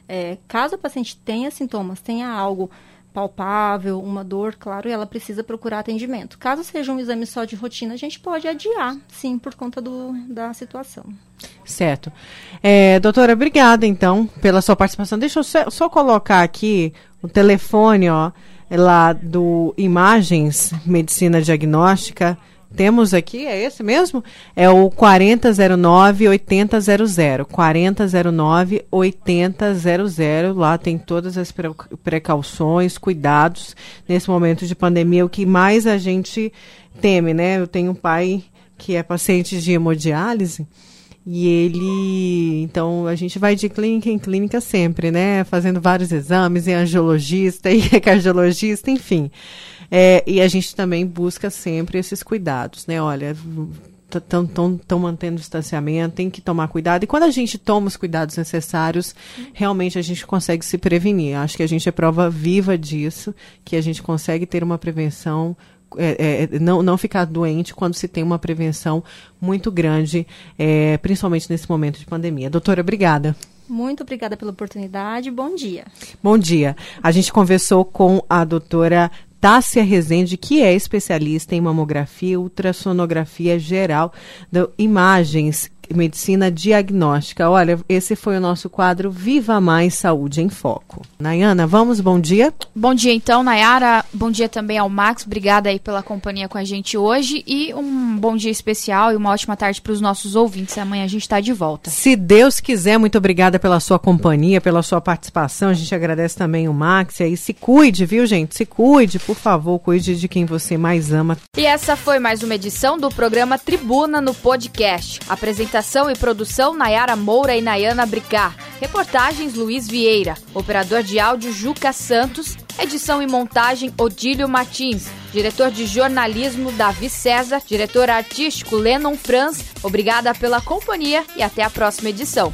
Speaker 13: É, caso a paciente tenha sintomas, tenha algo palpável, uma dor, claro, ela precisa procurar atendimento. Caso seja um exame só de rotina, a gente pode adiar, sim, por conta do, da situação.
Speaker 1: Certo. É, doutora, obrigada, então, pela sua participação. Deixa eu só, só colocar aqui o telefone, ó, lá do Imagens Medicina Diagnóstica. Temos aqui, é esse mesmo? É o 4009-8000. 4009-8000. Lá tem todas as precauções, cuidados nesse momento de pandemia. O que mais a gente teme, né? Eu tenho um pai que é paciente de hemodiálise e ele, então, a gente vai de clínica em clínica sempre, né? Fazendo vários exames, em angiologista, e cardiologista, enfim. É, e a gente também busca sempre esses cuidados, né? Olha, estão mantendo o distanciamento, tem que tomar cuidado. E quando a gente toma os cuidados necessários, realmente a gente consegue se prevenir. Acho que a gente é prova viva disso, que a gente consegue ter uma prevenção é, é, não, não ficar doente quando se tem uma prevenção muito grande, é, principalmente nesse momento de pandemia. Doutora, obrigada.
Speaker 13: Muito obrigada pela oportunidade. Bom dia.
Speaker 1: Bom dia. A gente conversou com a doutora Tássia Rezende, que é especialista em mamografia ultrassonografia geral, de imagens Medicina Diagnóstica. Olha, esse foi o nosso quadro Viva Mais Saúde em Foco. Nayana, vamos, bom dia.
Speaker 8: Bom dia então, Nayara. Bom dia também ao Max. Obrigada aí pela companhia com a gente hoje e um bom dia especial e uma ótima tarde para os nossos ouvintes. Amanhã a gente está de volta.
Speaker 1: Se Deus quiser, muito obrigada pela sua companhia, pela sua participação. A gente agradece também o Max. E aí, se cuide, viu, gente? Se cuide, por favor, cuide de quem você mais ama.
Speaker 8: E essa foi mais uma edição do programa Tribuna no Podcast. Apresentação Apresentação e produção Nayara Moura e Nayana Bricar. Reportagens Luiz Vieira. Operador de áudio Juca Santos. Edição e montagem Odílio Martins. Diretor de jornalismo Davi César. Diretor artístico Lennon Franz. Obrigada pela companhia e até a próxima edição.